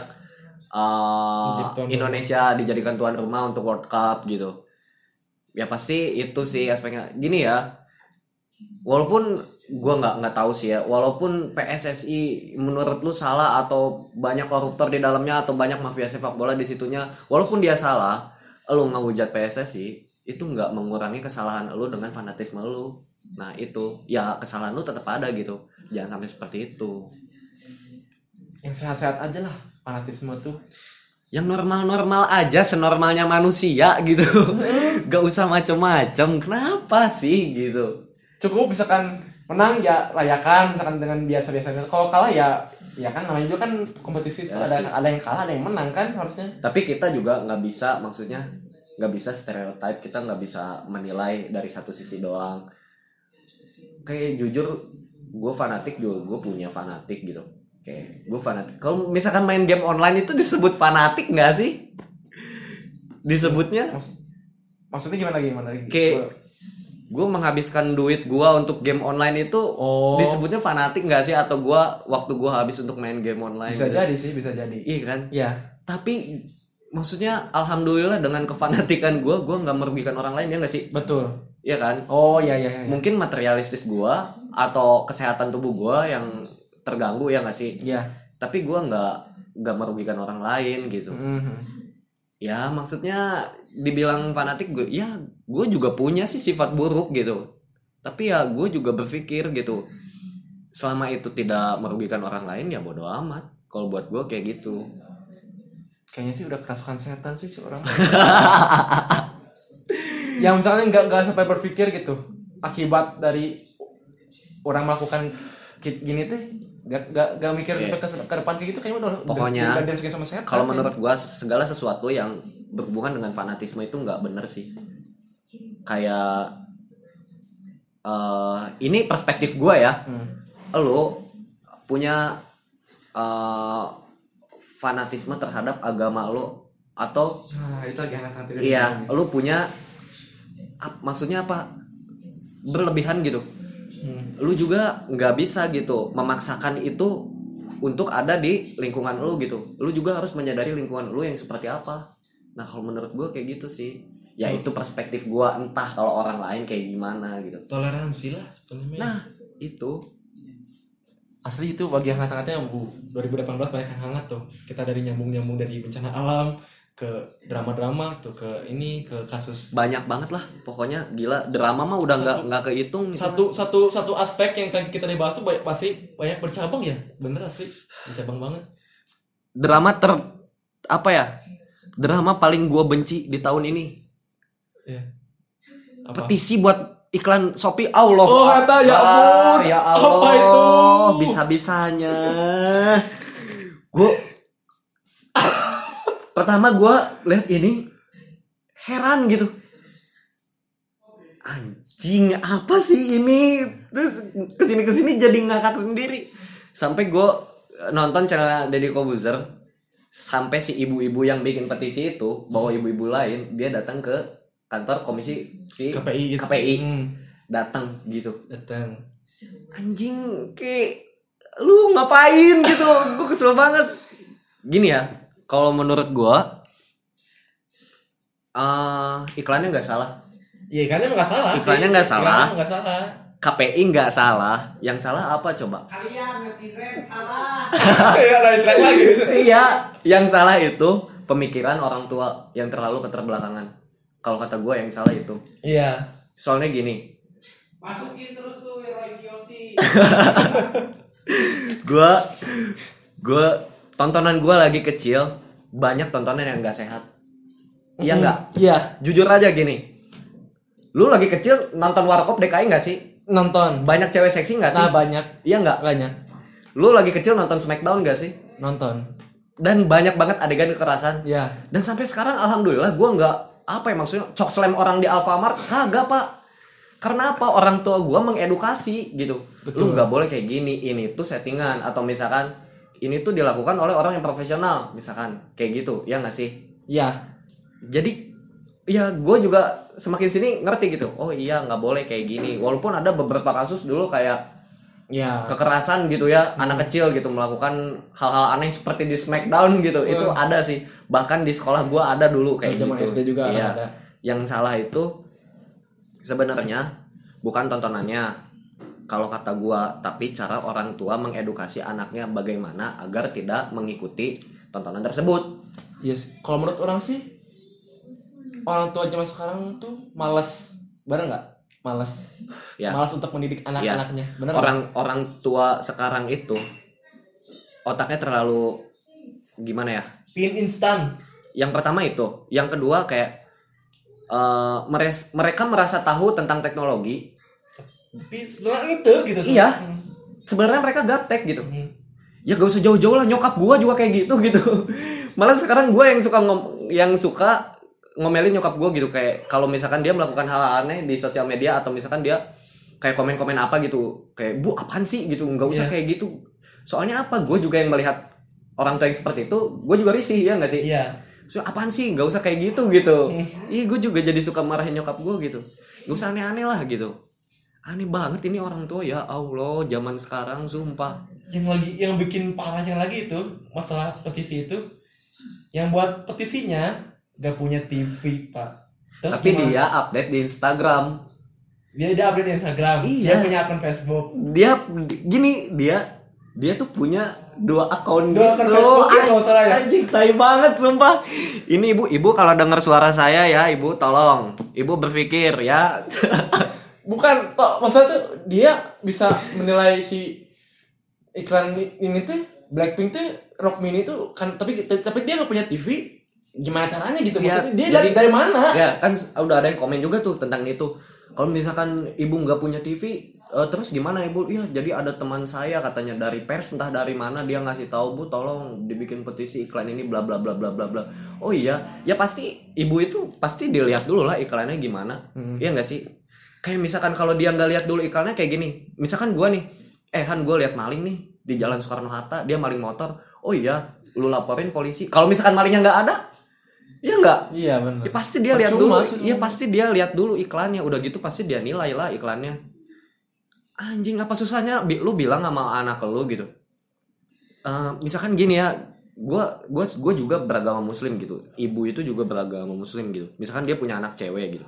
uh. Indonesia dijadikan tuan rumah untuk World Cup gitu. Ya pasti itu sih aspeknya. Gini ya. Walaupun gua nggak nggak tahu sih ya, walaupun PSSI menurut lu salah atau banyak koruptor di dalamnya atau banyak mafia sepak bola di situnya, walaupun dia salah, lu ngehujat PSSI itu nggak mengurangi kesalahan lu dengan fanatisme lu. Nah itu ya kesalahan lu tetap ada gitu. Jangan sampai seperti itu. yang sehat-sehat aja lah fanatisme tuh Yang normal-normal aja senormalnya manusia gitu. *laughs* Gak usah macem-macem. Kenapa sih gitu? Cukup misalkan menang ya rayakan misalkan dengan biasa-biasa kalau kalah ya ya kan namanya juga kan kompetisi itu Ya ada sih. ada yang kalah ada yang menang kan harusnya Tapi kita juga nggak bisa maksudnya nggak bisa stereotype kita nggak bisa menilai dari satu sisi doang. Kayak jujur gue fanatik juga gue punya fanatik gitu. Kayak gue fanatik. Kalau misalkan main game online itu disebut fanatik nggak sih? Disebutnya maksudnya gimana gimana Kayak- gue menghabiskan duit gue untuk game online itu oh. disebutnya fanatik nggak sih? Atau gue waktu gue habis untuk main game online bisa gitu. jadi sih bisa jadi. Iya kan? Ya tapi maksudnya alhamdulillah dengan kefanatikan gue gue nggak merugikan orang lain ya nggak sih? Betul. Iya kan? Oh ya ya ya mungkin materialistis gue atau kesehatan tubuh gue yang terganggu ya nggak sih? Ya tapi gue nggak nggak merugikan orang lain gitu. Mhm. Ya maksudnya dibilang fanatik gue ya gue juga punya sih sifat buruk gitu. Tapi ya gue juga berpikir gitu. Selama itu tidak merugikan orang lain ya bodo amat. Kalau buat gue kayak gitu. Kayaknya sih udah kerasukan setan sih si orang. *laughs* Yang misalnya nggak nggak sampai berpikir gitu. Akibat dari orang melakukan gini teh gak, gak, gak mikir sampai ke, ke depan kayak gitu kayaknya udah. Pokoknya, udah, udah dimasukin sama setan kalau menurut gue segala sesuatu yang berhubungan dengan fanatisme itu nggak bener sih kayak eh ini perspektif gue ya Hmm. lo punya eh, fanatisme terhadap agama lo atau nah itu lagi hangat Iya, lu punya ap- maksudnya apa? Berlebihan gitu. Hmm. Lu juga nggak bisa gitu memaksakan itu untuk ada di lingkungan lu gitu. Lu juga harus menyadari lingkungan lu yang seperti apa. Nah, kalau menurut gua kayak gitu sih. Ya itu perspektif gua entah kalau orang lain kayak gimana gitu. toleransi lah sebetulnya Nah, itu asli itu bagi yang hangat-hangatnya bu 2018 banyak yang hangat tuh kita dari nyambung nyambung dari bencana alam ke drama-drama tuh ke ini ke kasus banyak banget lah. Pokoknya gila drama mah udah nggak nggak kehitung gitu. satu satu satu aspek yang kan kita dibahas tuh banyak, pasti banyak bercabang ya bener asli bercabang banget Drama ter apa ya? Drama paling gua benci di tahun ini. ya apa petisi buat iklan Shopee Allah Oh, kata, ya ampun. ya Allah Apa itu? bisa bisanya gue pertama gue lihat ini heran gitu. Anjing apa sih ini? Terus ke sini ke sini jadi ngakak sendiri. Sampai gue nonton channel Deddy Kobuzer sampai si ibu-ibu yang bikin petisi itu bawa ibu-ibu lain dia datang ke kantor komisi si KPI gitu. KPI hmm, datang gitu. Datang. Anjing kayak lu ngapain gitu? Gue kesel banget. Gini ya kalau menurut gua eh iklannya nggak salah. Iya emang nggak salah. Iklannya nggak salah. Iklannya nggak salah. KPI nggak salah. Yang salah apa coba? Kalian netizen salah. *laughs* ya track lagi. Iya yang salah itu pemikiran orang tua yang terlalu keterbelakangan. Kalau kata gue yang salah itu. Iya. Soalnya gini. Masukin terus tuh Roy Kiyoshi. *laughs* gue gue tontonan gue lagi kecil banyak tontonan yang nggak sehat. Iya nggak? Iya. Jujur aja gini. Lu lagi kecil nonton warkop DKI nggak sih? Nonton. Banyak cewek seksi nggak sih? Nah banyak. Iya nggak? Banyak. Lu lagi kecil nonton Smackdown nggak sih? Nonton. Dan banyak banget adegan kekerasan. Ya dan sampai sekarang alhamdulillah gue nggak apa ya maksudnya cok slam orang di Alfamart kagak pak. Karena apa? Orang tua gue mengedukasi gitu. Lu nggak boleh kayak gini. Ini tuh settingan. Atau misalkan ini tuh dilakukan oleh orang yang profesional misalkan. Kayak gitu ya nggak sih? Ya jadi ya gue juga semakin sini ngerti gitu. Oh iya nggak boleh kayak gini. Walaupun ada beberapa kasus dulu kayak ya kekerasan gitu ya anak kecil gitu melakukan hal-hal aneh seperti di Smackdown gitu. Itu ada sih. Bahkan di sekolah gua ada dulu kayak Zaman gitu. SD juga Iya. ada. yang salah itu sebenarnya bukan tontonannya kalau kata gua tapi cara orang tua mengedukasi anaknya bagaimana agar tidak mengikuti tontonan tersebut. Yes kalau menurut orang sih orang tua zaman sekarang tuh malas bareng nggak? Malas ya. Malas untuk mendidik anak-anaknya. Bener nggak? orang orang tua sekarang itu otaknya terlalu gimana ya? Pin instan. Yang pertama itu. Yang kedua kayak meres- mereka merasa tahu tentang teknologi setelah itu gitu iya. Hmm. sebenarnya mereka gaptek gitu. Hmm. ya gak usah jauh-jauh lah nyokap gua juga kayak gitu *laughs* gitu. Malah sekarang gua yang suka ngom yang suka ngomelin nyokap gua gitu. Kayak kalau misalkan dia melakukan hal aneh di sosial media atau misalkan dia kayak komen-komen apa gitu. Kayak bu apaan sih? gitu. Nggak usah Iya. kayak gitu. Soalnya apa? Gue juga yang melihat orang tua yang seperti itu gue juga risih ya nggak sih? Iya. So, apaan sih? Nggak usah kayak gitu gitu. Ih gue juga jadi suka marahin nyokap gue gitu. Gak usah aneh-aneh lah gitu aneh banget ini orang tua ya allah zaman sekarang sumpah. Yang lagi yang bikin parahnya lagi itu masalah petisi itu yang buat petisinya gak punya TV pak. Terus tapi gimana? dia update di Instagram. Dia dia update di Instagram. Iya. dia punya akun Facebook. Dia gini dia dia tuh punya dua akun Dua akun Facebook ya, kalau salah ya? anjing tai banget sumpah. Ini ibu ibu kalau dengar suara saya ya ibu tolong. Ibu berpikir ya *laughs* bukan toh maksudnya tuh dia bisa menilai si iklan ini, tuh Blackpink tuh Rock Mini tuh kan tapi tapi dia nggak punya TV gimana caranya gitu? Ya, maksudnya dia jadi- dari dari mana? ya kan udah ada yang komen juga tuh tentang itu. Kalau misalkan ibu nggak punya TV eh, terus gimana ibu? Iya jadi ada teman saya katanya dari pers entah dari mana dia ngasih tahu bu tolong dibikin petisi iklan ini bla bla bla bla bla bla. Oh iya ya pasti ibu itu pasti dilihat dulu lah iklannya gimana. Iya nggak sih kayak misalkan kalau dia nggak lihat dulu iklannya kayak gini misalkan gua nih eh Han gue lihat maling nih di jalan Soekarno Hatta dia maling motor oh iya lu laporin polisi kalau misalkan malingnya nggak ada ya nggak iya benar Ya pasti dia lihat dulu. Iya pasti dia lihat dulu iklannya. Udah gitu pasti dia nilai lah iklannya. Anjing apa susahnya Bi- lu bilang sama anak lu gitu. Eh, misalkan gini ya, gua gua gua juga beragama muslim gitu. Ibu itu juga beragama muslim gitu. Misalkan dia punya anak cewek gitu.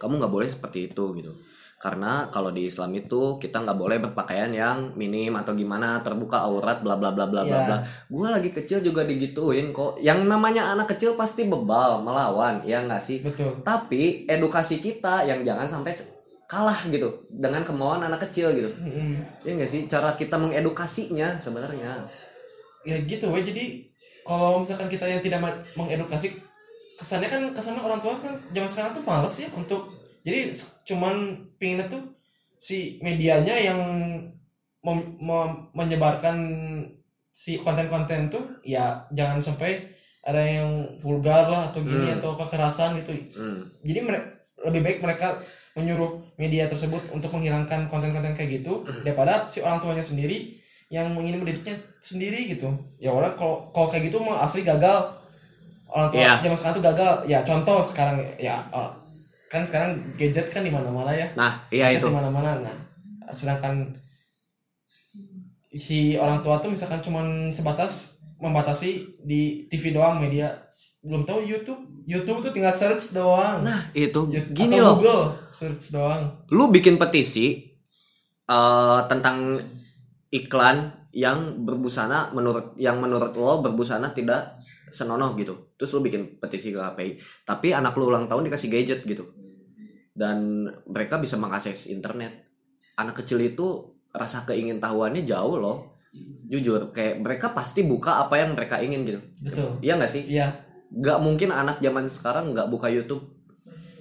Kamu nggak boleh seperti itu gitu. Karena kalau di Islam itu kita nggak boleh berpakaian yang minim atau gimana terbuka aurat bla bla bla bla bla Iya. bla. Gue lagi kecil juga digituin kok. Yang namanya anak kecil pasti bebal melawan ya nggak sih. betul Tapi edukasi kita yang jangan sampai kalah gitu dengan kemauan anak kecil gitu. Mm-mm. Ya nggak sih cara kita mengedukasinya sebenarnya. ya gitu we jadi kalau misalkan kita yang tidak mengedukasi kesannya kan kesannya orang tua kan zaman sekarang tuh males ya untuk jadi cuman pinginnya tuh si medianya yang mem- mem- menyebarkan si konten-konten tuh ya jangan sampai ada yang vulgar lah atau gini Hmm. atau kekerasan gitu Hmm. jadi mere- lebih baik mereka menyuruh media tersebut untuk menghilangkan konten-konten kayak gitu daripada si orang tuanya sendiri yang ingin mendidiknya sendiri gitu ya orang kalau kalau kayak gitu mah asli gagal orang tua Iya. zaman sekarang tuh gagal. Ya contoh sekarang ya oh, kan sekarang gadget kan di mana-mana ya. Nah iya Gadget itu. di mana-mana. Nah sedangkan si orang tua tuh misalkan cuman sebatas membatasi di TV doang media. Belum tahu YouTube YouTube tuh tinggal search doang. Nah itu Ya, gini atau loh. Google search doang. Lu bikin petisi eh, tentang iklan yang berbusana menurut yang menurut lo berbusana tidak senonoh gitu. Terus lu bikin petisi ke KPI tapi anak lu ulang tahun dikasih gadget gitu. Dan mereka bisa mengakses internet. Anak kecil itu rasa keingin tahuannya jauh loh. Jujur kayak mereka pasti buka apa yang mereka ingin gitu. Betul. Iya nggak sih? Iya. Nggak mungkin anak zaman sekarang nggak buka YouTube.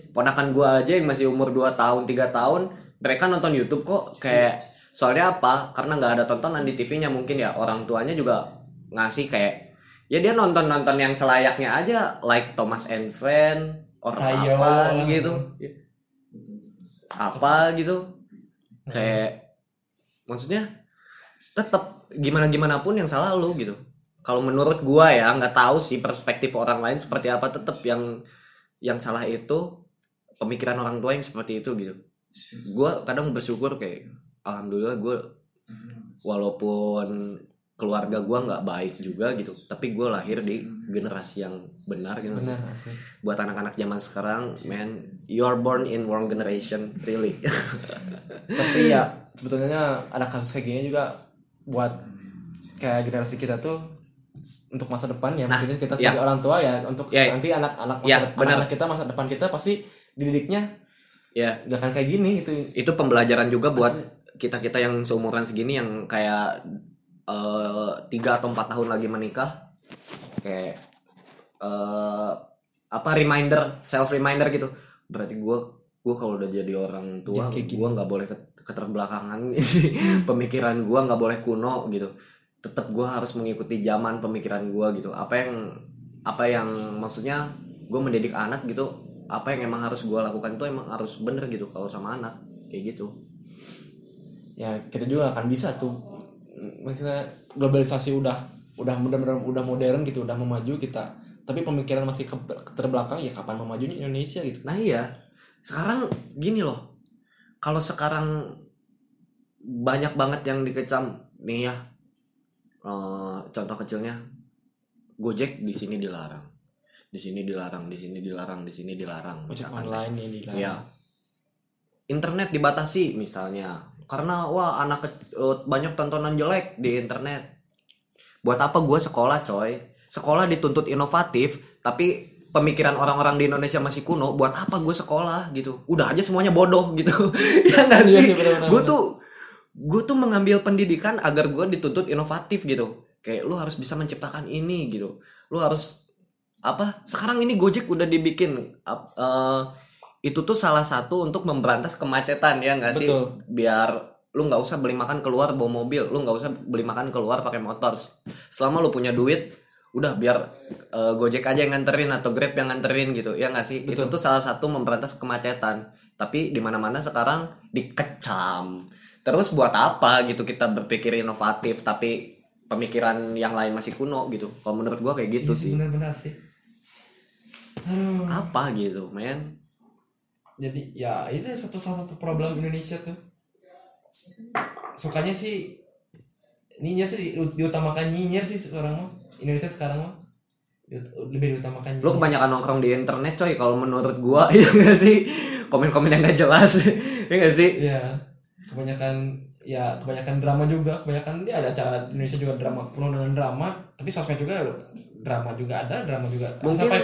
Ponakan gua aja yang masih umur 2 tahun tiga tahun mereka nonton YouTube kok kayak soalnya apa? Karena nggak ada tontonan di TV-nya mungkin ya. Orang tuanya juga ngasih kayak ya dia nonton nonton yang selayaknya aja like Thomas and Friend orang Tayo apa gitu. apa. Gitu. Kayak maksudnya tetap gimana gimana pun yang salah lu gitu. Kalau menurut gua ya nggak tahu sih perspektif orang lain seperti apa. Tetap yang yang salah itu pemikiran orang tua yang seperti itu gitu. Gua kadang bersyukur kayak alhamdulillah gua walaupun keluarga gua nggak baik juga gitu tapi gua lahir di generasi yang benar gitu. Benar asli. Buat anak-anak zaman sekarang man you are born in wrong generation really. *laughs* Tapi ya sebetulnya ada kasus kayak gini juga buat kayak generasi kita tuh untuk masa depan ya Nah, mungkin kita ya. sebagai orang tua ya untuk Ya, nanti anak-anak masa Ya, depan benar. anak kita masa depan kita pasti dididiknya ya. gak akan kayak gini gitu. Itu pembelajaran juga buat kita kita yang seumuran segini yang kayak eh, tiga atau empat tahun lagi menikah kayak eh, apa reminder self reminder gitu. Berarti gue gue kalau udah jadi orang tua kayak gue nggak boleh ket- keterbelakangan. *laughs* Pemikiran gue nggak boleh kuno gitu. Tetap gue harus mengikuti zaman pemikiran gue gitu. Apa yang apa yang maksudnya gue mendidik anak gitu apa yang emang harus gue lakukan itu emang harus bener gitu kalau sama anak. Kayak gitu ya kita juga akan bisa tuh maksudnya globalisasi udah udah benar-benar udah modern gitu udah memaju kita. Tapi pemikiran masih ke, terbelakang ya kapan memajunya Indonesia gitu. Nah iya. Sekarang gini loh. Kalau sekarang banyak banget yang dikecam nih ya eh, contoh kecilnya Gojek di sini dilarang. Di sini dilarang di sini dilarang di sini dilarang. Ojek misalkan. online ini lah Iya. Internet dibatasi misalnya karena wah anak eh, banyak tontonan jelek di internet. Buat apa gue sekolah coy? Sekolah dituntut inovatif tapi pemikiran orang-orang di Indonesia masih kuno. Buat apa gue sekolah gitu? Udah aja semuanya bodoh *laughs* gitu. ya nggak Iya sih? benar-benar. Gue tuh gue tuh mengambil pendidikan agar gue dituntut inovatif gitu. Kayak lu harus bisa menciptakan ini gitu. Lu harus apa? Sekarang ini Gojek udah dibikin eh, itu tuh salah satu untuk memberantas kemacetan ya nggak sih? Betul. biar lu nggak usah beli makan keluar bawa mobil. Lu nggak usah beli makan keluar pakai motor. Selama lu punya duit udah biar eh, gojek aja yang nganterin atau grab yang nganterin gitu ya nggak sih? Itu Betul. tuh salah satu memberantas kemacetan. Tapi di mana mana sekarang dikecam. Terus buat apa gitu kita berpikir inovatif tapi pemikiran yang lain masih kuno gitu? Kalau menurut gua kayak gitu sih. benar-benar sih. Aduh. Apa gitu men jadi ya itu satu salah satu problem Indonesia tuh. Sukanya sih nyinyir sih di- diutamakan nyinyir sih sekarang mah. Indonesia sekarang mah lebih diutamakan Lu kebanyakan nongkrong di internet coy kalau menurut gua *laughs* ya gak sih? Komen-komen yang gak jelas *laughs* ya gak sih? Ya kebanyakan ya kebanyakan drama juga kebanyakan dia ada acara Indonesia juga drama penuh dengan drama tapi sosmed juga drama juga ada drama juga Mungkin- sampai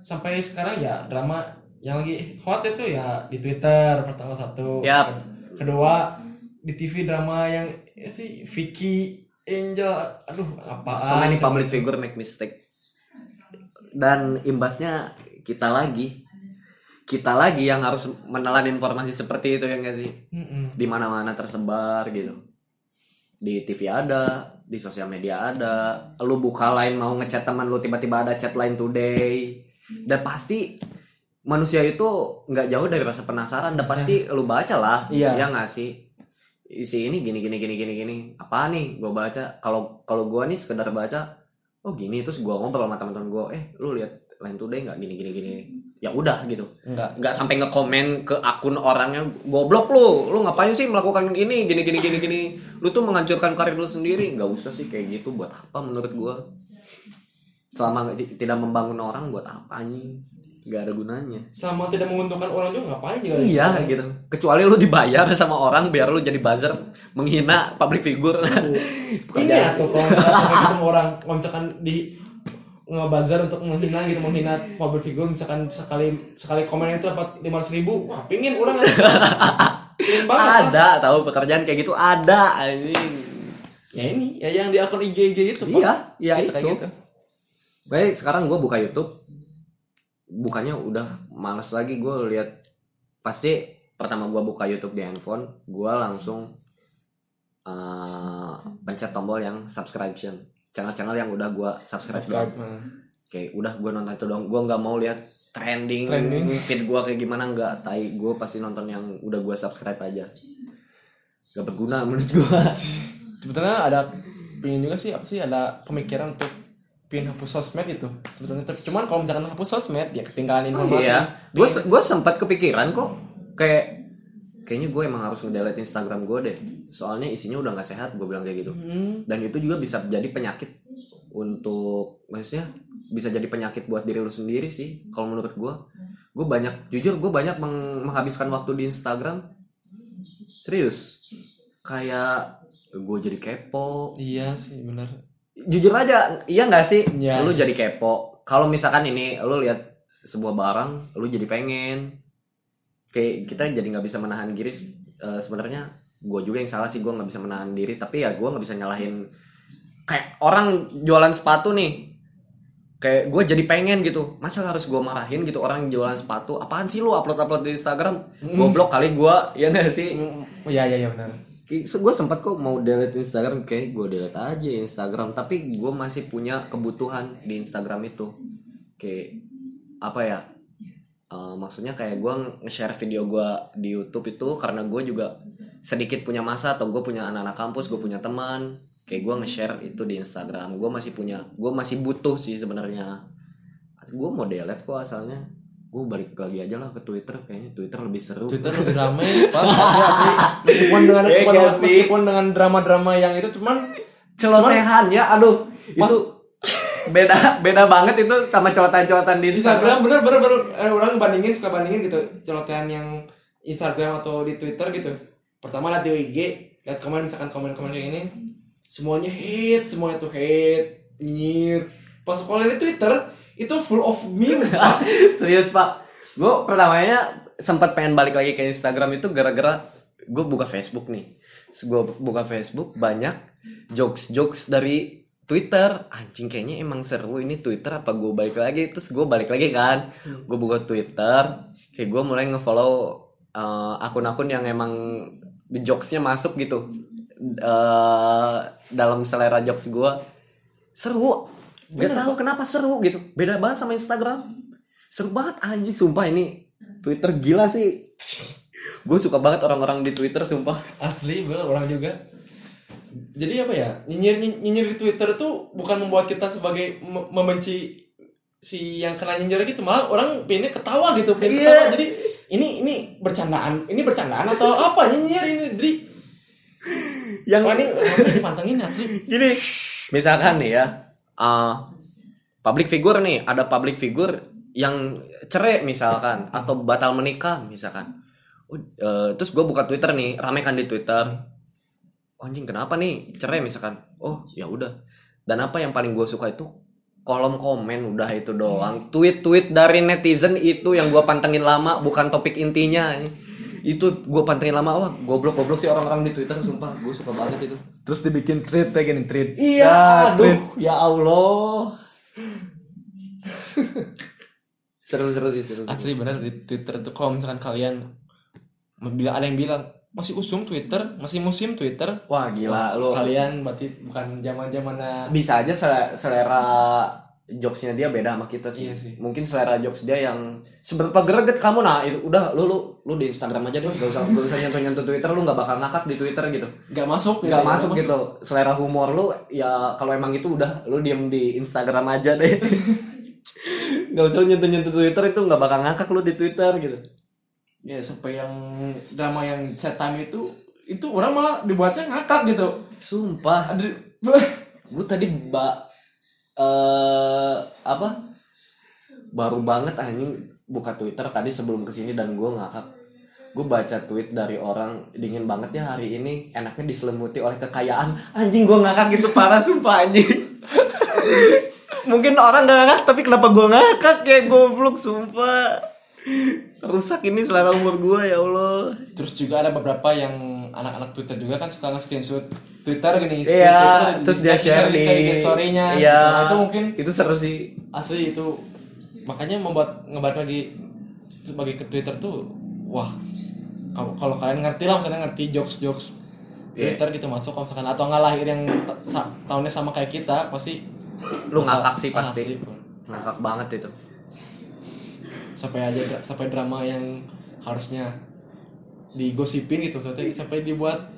sampai sekarang ya drama yang lagi hot itu ya di Twitter pertama satu. Yap. kedua di TV drama yang ya sih Vicky Angel. Aduh apaan? So many public figure make mistake. Dan imbasnya kita lagi. Kita lagi yang harus menelan informasi seperti itu ya gak sih? Mm-mm. di mana-mana tersebar gitu. Di TV ada di sosial media ada. Lu buka lain mau ngechat teman lu tiba-tiba ada chat line today. Dan pasti manusia itu nggak jauh dari rasa penasaran. Dan pasti lu baca lah. Iya. ya nggak sih? Isi ini gini gini gini gini gini. Apa nih? Gue baca. Kalau kalau gue nih sekedar baca oh gini. Terus gue ngobrol sama teman-teman gue eh lu lihat line today nggak? Gini gini gini. Ya udah gitu. Enggak nggak sampai ngekomen ke akun orangnya goblok lu. Lu ngapain sih melakukan ini? Gini gini gini gini. Lu tuh menghancurkan karir lu sendiri. Nggak usah sih kayak gitu. Buat apa menurut gua? Selama nggak- tidak membangun orang buat apa anjing nggak ada gunanya. Sama tidak menguntungkan orang juga ngapain juga? Iya gitu. Kecuali lu dibayar sama orang biar lu jadi buzzer menghina public figure. Ini ya tuh kalau orang kalau misalkan di ngebazar untuk menghina gitu menghina public figure misalkan sekali sekali komen itu dapat lima ribu wah pingin orang pingin banget lah. ada tahu pekerjaan kayak gitu ada anjing. Ya ini ya yang di akun IG IG itu iya iya Gitu, itu. kayak gitu. Baik, sekarang gue buka YouTube. Bukannya udah males lagi gue lihat pasti pertama gue buka YouTube di handphone, gue langsung eh, pencet tombol yang subscription. Channel-channel yang udah gue subscribe. subscribe nah. Oke, udah gue nonton itu dong. Gue nggak mau lihat trending, Trending. feed gue kayak gimana nggak. Tai, gue pasti nonton yang udah gue subscribe aja. Gak berguna menurut gue. sebetulnya ada pingin juga sih apa sih ada pemikiran untuk pingin hapus sosmed itu. Sebetulnya Tapi cuman kalau misalkan hapus sosmed ya ketinggalan informasi. iya. Gue gue sempat kepikiran kok kayak kayaknya gue emang harus ngedelete Instagram gue deh. Soalnya isinya udah nggak sehat gue bilang kayak gitu. Hmm, dan itu juga bisa jadi penyakit untuk maksudnya bisa jadi penyakit buat diri lu sendiri sih kalau menurut gue gue banyak jujur gue banyak meng- menghabiskan waktu di Instagram. Serius. Kayak gue jadi kepo. Iya sih benar jujur aja iya nggak sih? Iya. lu jadi kepo. Kalau misalkan ini lu lihat sebuah barang lu jadi pengen. Kayak kita jadi nggak bisa menahan diri Eh, sebenarnya. Gue juga yang salah sih gue nggak bisa menahan diri. Tapi ya gue nggak bisa nyalahin. Kayak orang jualan sepatu nih. Kayak gue jadi pengen gitu. Masa harus gue marahin gitu orang jualan sepatu? Apaan sih lu upload upload di Instagram? Goblok kali gue ya nggak sih? Oh iya iya iya benar gue sempat kok mau delete Instagram kayak gue delete aja Instagram. Tapi gue masih punya kebutuhan di Instagram itu. Kayak apa ya Eh, maksudnya kayak gue nge-share video gue di YouTube itu karena gue juga sedikit punya masa atau gue punya anak-anak kampus gue punya teman. Kayak gue nge-share itu di Instagram. Gue masih punya gue masih butuh sih sebenarnya. Gue mau delete kok asalnya gue balik lagi aja lah ke Twitter kayaknya Twitter lebih seru. Twitter *laughs* lebih pas asli, asli. meskipun dengan Iya meskipun, nggak sih? meskipun dengan drama-drama yang itu cuman celotehan ya aduh. Itu beda beda banget itu sama celotehan-celotehan di Instagram. Instagram bener bener bener. Eh, orang bandingin suka bandingin gitu. Celotehan yang Instagram atau di Twitter gitu. Pertama lihat di IG lihat komen misalkan komen-komen kayak ini semuanya hate semuanya tuh hate nyir pas kalau di Twitter itu full of meme Pak. *laughs* serius pak. Gue pertamanya sempat pengen balik lagi ke Instagram itu gara-gara gue buka Facebook nih. Gue buka Facebook banyak jokes jokes dari Twitter. Anjing kayaknya emang seru ini Twitter apa gue balik lagi? Terus gue balik lagi kan. Gue buka Twitter kayak gue mulai ngefollow eh, akun-akun yang emang jokesnya masuk gitu. Eh dalam selera jokes gue seru gak tahu kenapa seru gitu. Beda banget sama Instagram. Seru banget anjing sumpah ini. Twitter gila sih. *laughs* Gue suka banget orang-orang di Twitter sumpah. Asli bener orang juga. Jadi apa ya? Nyinyir nyinyir di Twitter tuh bukan membuat kita sebagai me- membenci si yang kena nyinyir gitu. Malah orang pengennya ketawa gitu pengen Iya. ketawa. Jadi ini ini bercandaan ini bercandaan atau apa nyinyir ini? Jadi yang ini sampai dipantengin asli. *laughs* Gini misalkan nih ya uh, public figure nih ada public figure yang cerai misalkan atau batal menikah misalkan. Eh, terus gue buka Twitter nih rame kan di Twitter. Oh, anjing kenapa nih cerai misalkan? Oh ya udah. Dan apa yang paling gue suka itu kolom komen udah itu doang. Tweet-tweet dari netizen itu yang gue pantengin lama bukan topik intinya itu gue pantengin lama wah goblok goblok sih orang-orang di Twitter sumpah gue suka banget itu terus dibikin tweet kayak gini tweet Iya, aduh, ya Allah. *laughs* Seru-seru sih, seru. seru. asli bener di Twitter tuh kalau misalkan kalian bilang ada yang bilang masih usum Twitter masih musim Twitter Wah, gila lu. kalian berarti bukan zaman zamannya Bisa aja sele- selera jokesnya dia beda sama kita sih. Iya sih. Mungkin selera jokes dia yang seberapa greget kamu nah itu udah lu lu lu di Instagram aja deh, gak usah gak usah nyentuh nyentuh Twitter lu nggak bakal ngakak di Twitter gitu. nggak masuk Nggak masuk gitu. Selera humor lu ya kalau emang itu udah lu diem di Instagram aja deh. *laughs* nggak usah nyentuh nyentuh Twitter itu nggak bakal ngakak lu di Twitter gitu ya sampai yang drama yang chat time itu itu orang malah dibuatnya ngakak gitu sumpah gue tadi ba eh apa? Baru banget anjing buka Twitter tadi sebelum ke sini dan gue ngakak. Gue baca tweet dari orang dingin banget ya hari ini enaknya diselimuti oleh kekayaan. Anjing gue ngakak gitu parah sumpah anjing. *laughs* Mungkin orang gak ngakak tapi kenapa gue ngakak ya goblok sumpah. Rusak ini selera umur gue ya Allah. Terus juga ada beberapa yang anak-anak Twitter juga kan suka nge-screenshot Twitter gini iya Twitter, terus dia share di kayak story-nya. Iya. Nah, itu mungkin itu seru sih. asli itu. Makanya membuat ngebalik lagi bagi ke Twitter tuh wah kalau kalau kalian ngerti lah misalnya ngerti jokes jokes Iya. Twitter gitu masuk kalau misalkan atau nggak lahir yang sa- tahunnya sama kayak kita pasti lu ngakak sih pasti. ngakak banget itu. Sampai aja sampai drama yang harusnya digosipin gitu sampai sampai dibuat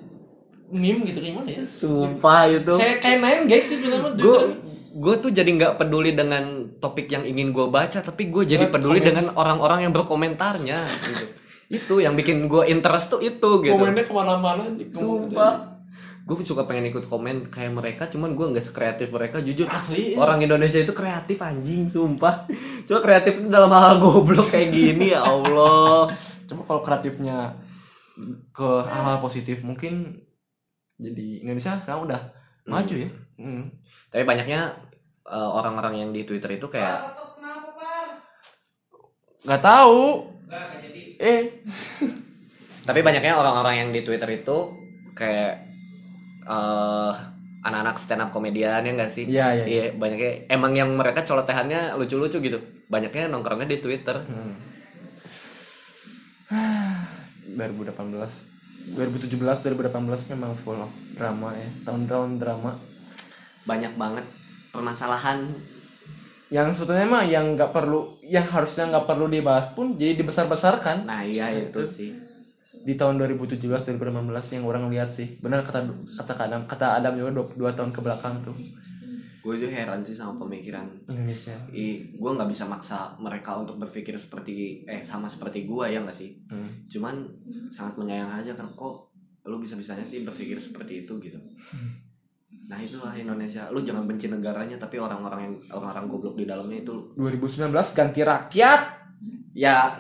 meme gitu gimana ya? Sumpah itu. Kayak kayak nine gag sih filmnya gue gue tuh jadi nggak peduli dengan topik yang ingin gue baca tapi gue jadi peduli komen. dengan orang-orang yang berkomentarnya gitu. Itu yang bikin gue interest tuh itu gitu. Komennya ke mana-mana sumpah. Gue suka pengen ikut komen kayak mereka cuman gue nggak sekreatif mereka jujur. Asli, ya. orang Indonesia itu kreatif anjing sumpah. Cuma kreatif itu dalam hal goblok kayak gini ya Allah. Cuma kalau kreatifnya ke hal-hal positif mungkin jadi Indonesia sekarang udah maju ya. Hmm. tapi banyaknya eh, orang-orang yang di Twitter itu kayak Tutup kenapa, Par? Gak tahu. Enggak, enggak jadi. Eh, *laughs* Tapi banyaknya orang-orang yang di Twitter itu kayak eh anak-anak stand up komedian ya enggak sih? Iya, iya, Iya, banyaknya emang yang mereka colotehannya lucu-lucu gitu. Banyaknya nongkrongnya di Twitter. hmm. *sighs* 2018 2017 2018 memang full of drama ya. Tahun-tahun drama. Banyak banget permasalahan. yang sebetulnya mah yang nggak perlu yang harusnya nggak perlu dibahas pun jadi dibesar-besarkan. Nah, iya itu sih. di tahun 2017 2018 yang orang lihat sih. Benar kata kata Adam kata Adam juga dua, dua tahun ke belakang tuh Gue juga heran sih sama pemikiran Indonesia. I, gue nggak bisa maksa mereka untuk berpikir seperti eh sama seperti gue ya nggak sih? Hmm. cuman sangat menyayang aja kan kok lu bisa bisanya sih berpikir seperti itu gitu. Nah itulah Indonesia. Lu jangan benci negaranya tapi orang-orang yang orang-orang goblok di dalamnya itu 2019 ganti rakyat. Ya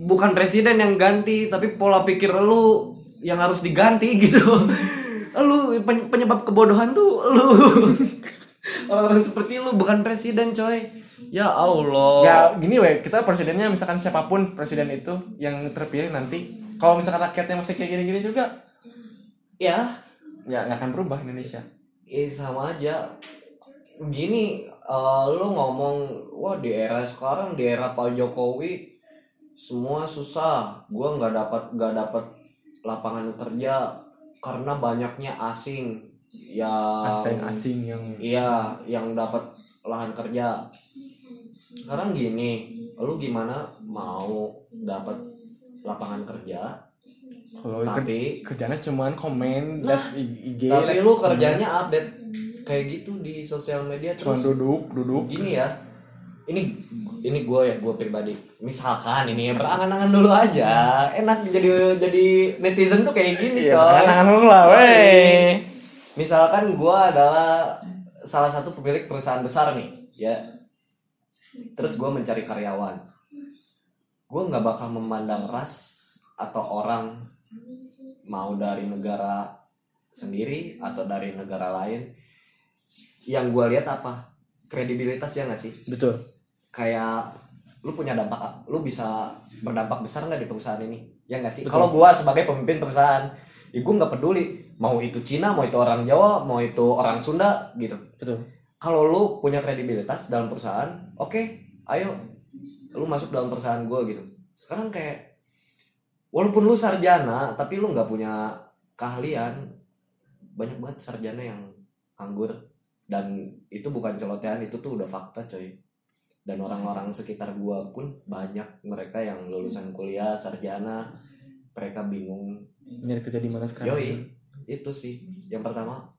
bukan presiden yang ganti tapi pola pikir lu yang harus diganti *laughs* gitu. Lu pen- penyebab kebodohan tuh lu orang-orang seperti lu bukan presiden coy. Ya Allah. Ya gini weh kita presidennya misalkan siapa pun presiden itu yang terpilih nanti kalau misalkan rakyatnya masih kayak gini-gini juga ya. ya nggak akan berubah Indonesia. Eh sama aja. Gini, eh, lu ngomong, wah di era sekarang, di era Pak Jokowi, semua susah. Gua nggak dapat nggak dapat lapangan kerja karena banyaknya asing yang asing-asing yang Iya, yang dapat lahan kerja. Sekarang gini, lu gimana mau dapat lapangan kerja? kalau Tapi kerjanya cuman komen liat IG tapi lu kerjanya update kayak gitu di sosial media cuman terus duduk duduk. gini ya. Ini ini gue ya gue pribadi. Misalkan ini ya berangan-angan dulu aja. Enak jadi jadi netizen tuh kayak gini Iya, coy. angan-angan dulu lah, wey. Misalkan gue adalah salah satu pemilik perusahaan besar nih ya. Terus gue mencari karyawan. Gue nggak bakal memandang ras atau orang mau dari negara sendiri atau dari negara lain. Yang gue lihat apa? Kredibilitas ya nggak sih? Betul. Kayak lu punya dampak lu bisa berdampak besar nggak di perusahaan ini? Ya nggak sih? Kalau gua sebagai pemimpin perusahaan ya gua nggak peduli. Mau itu Cina mau itu orang Jawa mau itu orang Sunda gitu. Betul. Kalau lu punya kredibilitas dalam perusahaan oke ayo lu masuk dalam perusahaan gua gitu. Sekarang kayak walaupun lu sarjana tapi lu nggak punya keahlian banyak banget sarjana yang anggur dan itu bukan celotehan itu tuh udah fakta coy. Dan orang-orang sekitar gua pun banyak mereka yang lulusan kuliah sarjana mereka bingung. Nyari kerja di mana sekarang yoi itu. sih. Yang pertama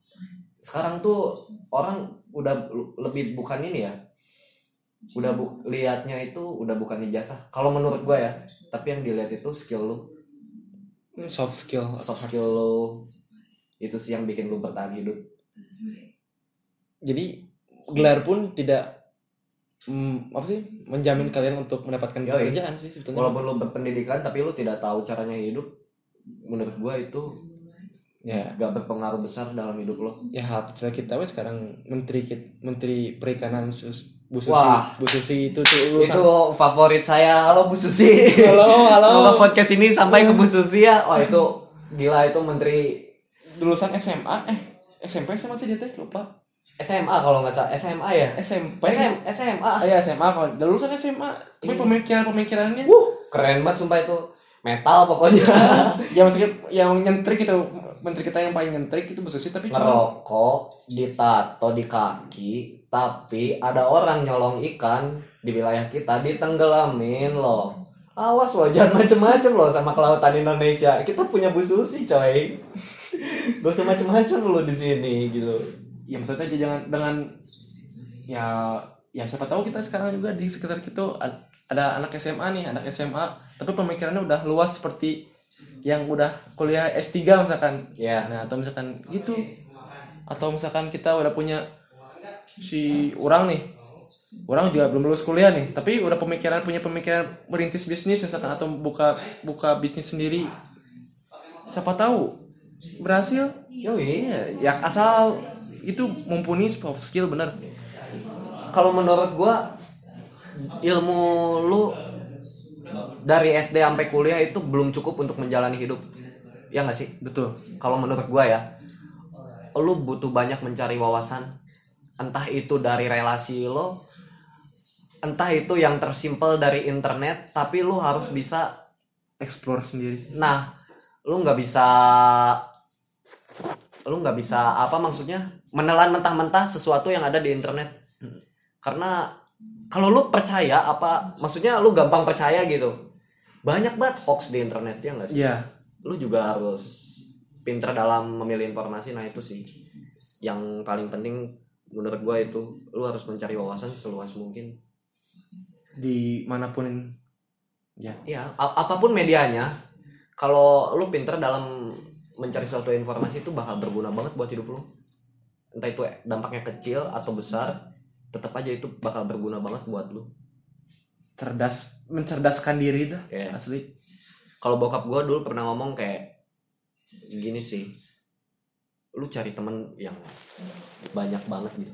sekarang tuh orang udah lebih bukan ini ya. Udah bu liatnya itu udah bukan ijazah. Kalau menurut gue ya tapi yang dilihat itu skill lu. Hmm, soft skill. Soft skill lu. Itu sih yang bikin lu bertahan hidup. Jadi gelar pun tidak mm, apa sih? Menjamin kalian untuk mendapatkan Yoi. pekerjaan sih sebetulnya. Walaupun lu berpendidikan tapi lu tidak tahu caranya hidup. Menurut gue itu ya. gak berpengaruh besar dalam hidup lo ya hal kecil kita wes sekarang menteri kit- menteri perikanan sus Bu Susi. Wah. Bu Susi itu tuh itu favorit saya. Halo Bu Susi. Halo, halo. semoga podcast ini sampai ke Bu Susi ya. Wah itu gila itu menteri lulusan SMA eh SMP sama sih dia teh lupa SMA kalau nggak salah. SMA ya? SMP SM, SMA ah ya SMA kalau lulusan SMA tapi pemikiran pemikirannya Wuh, keren banget sumpah itu. Metal pokoknya. *laughs* Ya maksudnya yang nyentrik itu menteri kita yang paling nyentrik itu Bu Susi tapi ngerokok ditato di kaki tapi ada orang nyolong ikan di wilayah kita ditenggelamin loh. Awas loh jangan macem-macem loh sama kelautan Indonesia. Kita punya Bu Susi coy. *laughs* Gak usah macem-macem loh di sini gitu ya maksudnya jangan dengan ya ya siapa tahu kita sekarang juga di sekitar kita ad- ada anak SMA nih anak SMA tapi pemikirannya udah luas seperti yang udah kuliah S3 misalkan. Ya nah atau misalkan gitu. Atau misalkan kita udah punya si orang nih orang juga belum lulus kuliah nih tapi udah pemikiran punya pemikiran merintis bisnis misalkan atau buka buka bisnis sendiri. Siapa tahu berhasil. Yoi Iya, ya asal itu mumpuni soft skill bener. kalau menurut gua ilmu lu dari SD sampai kuliah itu belum cukup untuk menjalani hidup ya nggak sih Betul. kalau menurut gua ya lu butuh banyak mencari wawasan entah itu dari relasi lo entah itu yang tersimpel dari internet tapi lu harus bisa Explore sendiri sih. nah lu nggak bisa lu nggak bisa apa maksudnya menelan mentah-mentah sesuatu yang ada di internet. Karena kalau lu percaya apa maksudnya lu gampang percaya gitu banyak banget hoax di internet ya nggak sih? Iya. lu juga harus pinter dalam memilih informasi. Nah itu sih yang paling penting menurut gue itu lu harus mencari wawasan seluas mungkin. Di mana pun ya. ya apa pun medianya kalau lu pinter dalam mencari suatu informasi itu bakal berguna banget buat hidup lu entah itu dampaknya kecil atau besar tetap aja itu bakal berguna banget buat lu Cerdas mencerdaskan diri dah Iya. asli. kalau bokap gue dulu pernah ngomong kayak gini sih lu cari temen yang banyak banget gitu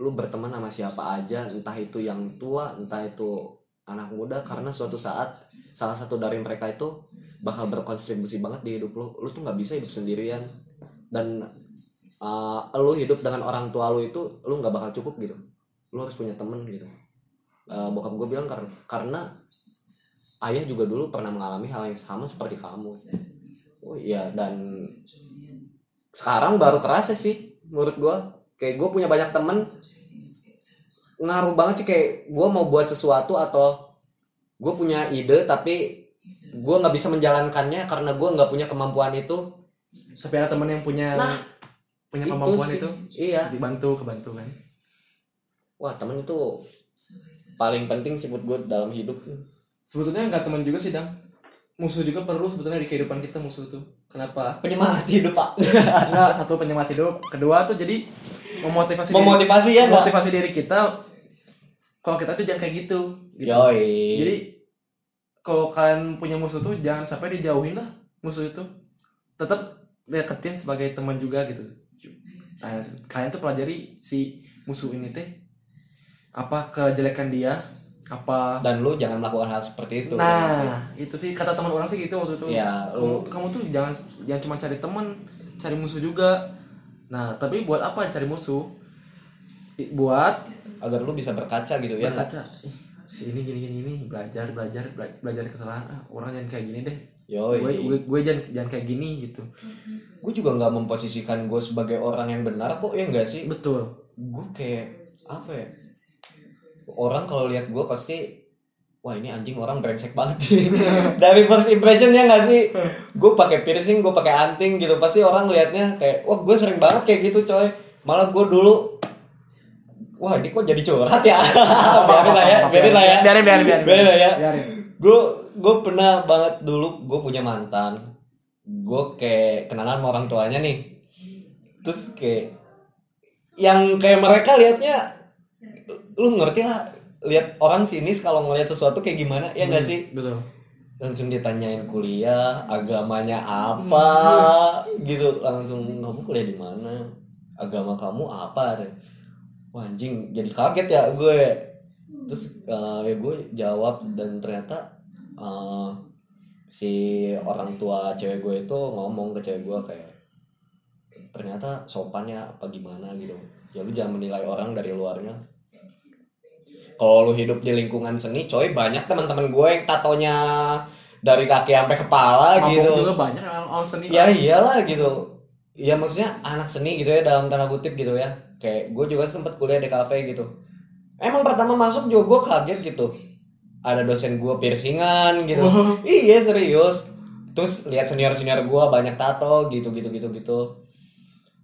lu berteman sama siapa aja entah itu yang tua entah itu anak muda karena suatu saat salah satu dari mereka itu bakal berkontribusi banget di hidup lu lu tuh nggak bisa hidup sendirian dan uh, lu hidup dengan orang tua lu itu lu nggak bakal cukup gitu. Lu harus punya temen gitu. Uh, bokap gue bilang karena karena ayah juga dulu pernah mengalami hal yang sama seperti kamu. Oh iya dan sekarang baru kerasa sih menurut gua. Kayak gue punya banyak temen ngaruh banget sih. Kayak gue mau buat sesuatu atau gue punya ide tapi gue nggak bisa menjalankannya karena gue nggak punya kemampuan itu. Tapi ada teman yang punya Nah, punya kemampuan sih. itu, iya dibantu kebantu kan. wah temen itu paling penting sih buat gue dalam hidup Sebetulnya nggak teman juga sih dam. Musuh juga perlu sebetulnya di kehidupan kita musuh tuh. Kenapa? penyemangat hidup pak *laughs* Enggak, satu penyemangat hidup, kedua tuh jadi memotivasi diri- memotivasi ya nggak memotivasi diri kita kalau kita tuh jangan kayak gitu, gitu. Yoi. jadi kalau kalian punya musuh tuh jangan sampai dijauhin lah musuh itu tetap deketin sebagai teman juga gitu nah, kalian tuh pelajari si musuh ini teh apa kejelekan dia apa dan lu jangan melakukan hal seperti itu nah itu sih kata teman orang sih gitu waktu itu. Iya, kamu lu- kamu tuh jangan jangan cuma cari teman cari musuh juga. Nah tapi buat apa cari musuh? Buat agar lu bisa berkaca gitu ya berkaca. "Ih, si ini gini gini ini belajar belajar bela- belajar kesalahan. Ah, orang jangan kayak gini deh. Gue gue gue jangan jangan kayak gini gitu. Gue juga nggak memposisikan gue sebagai orang yang benar kok ya enggak sih? Betul. Gue kayak apa ya? Orang kalau lihat gue pasti wah ini anjing orang brengsek banget sih. *laughs* Dari first impression ya nggak sih? Gue pakai piercing gue pakai anting gitu. Pasti orang liatnya kayak wah gue sering banget kayak gitu coy. Malah gue dulu wah ini kok jadi curhat ya *laughs* biarin lah ya. biarin lah ya. Biarin, biarin, biarin. biarin lah ya. Biarin. gue gue pernah banget dulu gue punya mantan. Gue kayak kenalan sama orang tuanya nih. Terus kayak yang kayak mereka liatnya lu ngerti lah lihat orang sinis kalau ngeliat sesuatu kayak gimana ya nggak sih? Betul. langsung ditanyain kuliah agamanya apa *laughs* gitu. Langsung kamu kuliah di mana? Agama kamu apa? Wah, anjing jadi kaget ya gue. Terus eh, ya gue jawab dan ternyata eh, si orang tua cewek gue itu ngomong ke cewek gue kayak ternyata sopannya apa gimana gitu. Ya lu jangan menilai orang dari luarnya. Kalau lu hidup di lingkungan seni coy banyak teman-teman gue yang tatonya dari kaki sampai kepala Mabok gitu. juga banyak orang orang seni. ya iyalah gitu. Ya maksudnya anak seni gitu ya dalam tanda kutip gitu ya. Kayak gue juga sempet kuliah di kafe gitu. Emang pertama masuk juga gue kaget gitu ada dosen gue piercingan gitu. Iya serius. Terus lihat senior senior gue banyak tato gitu gitu gitu gitu.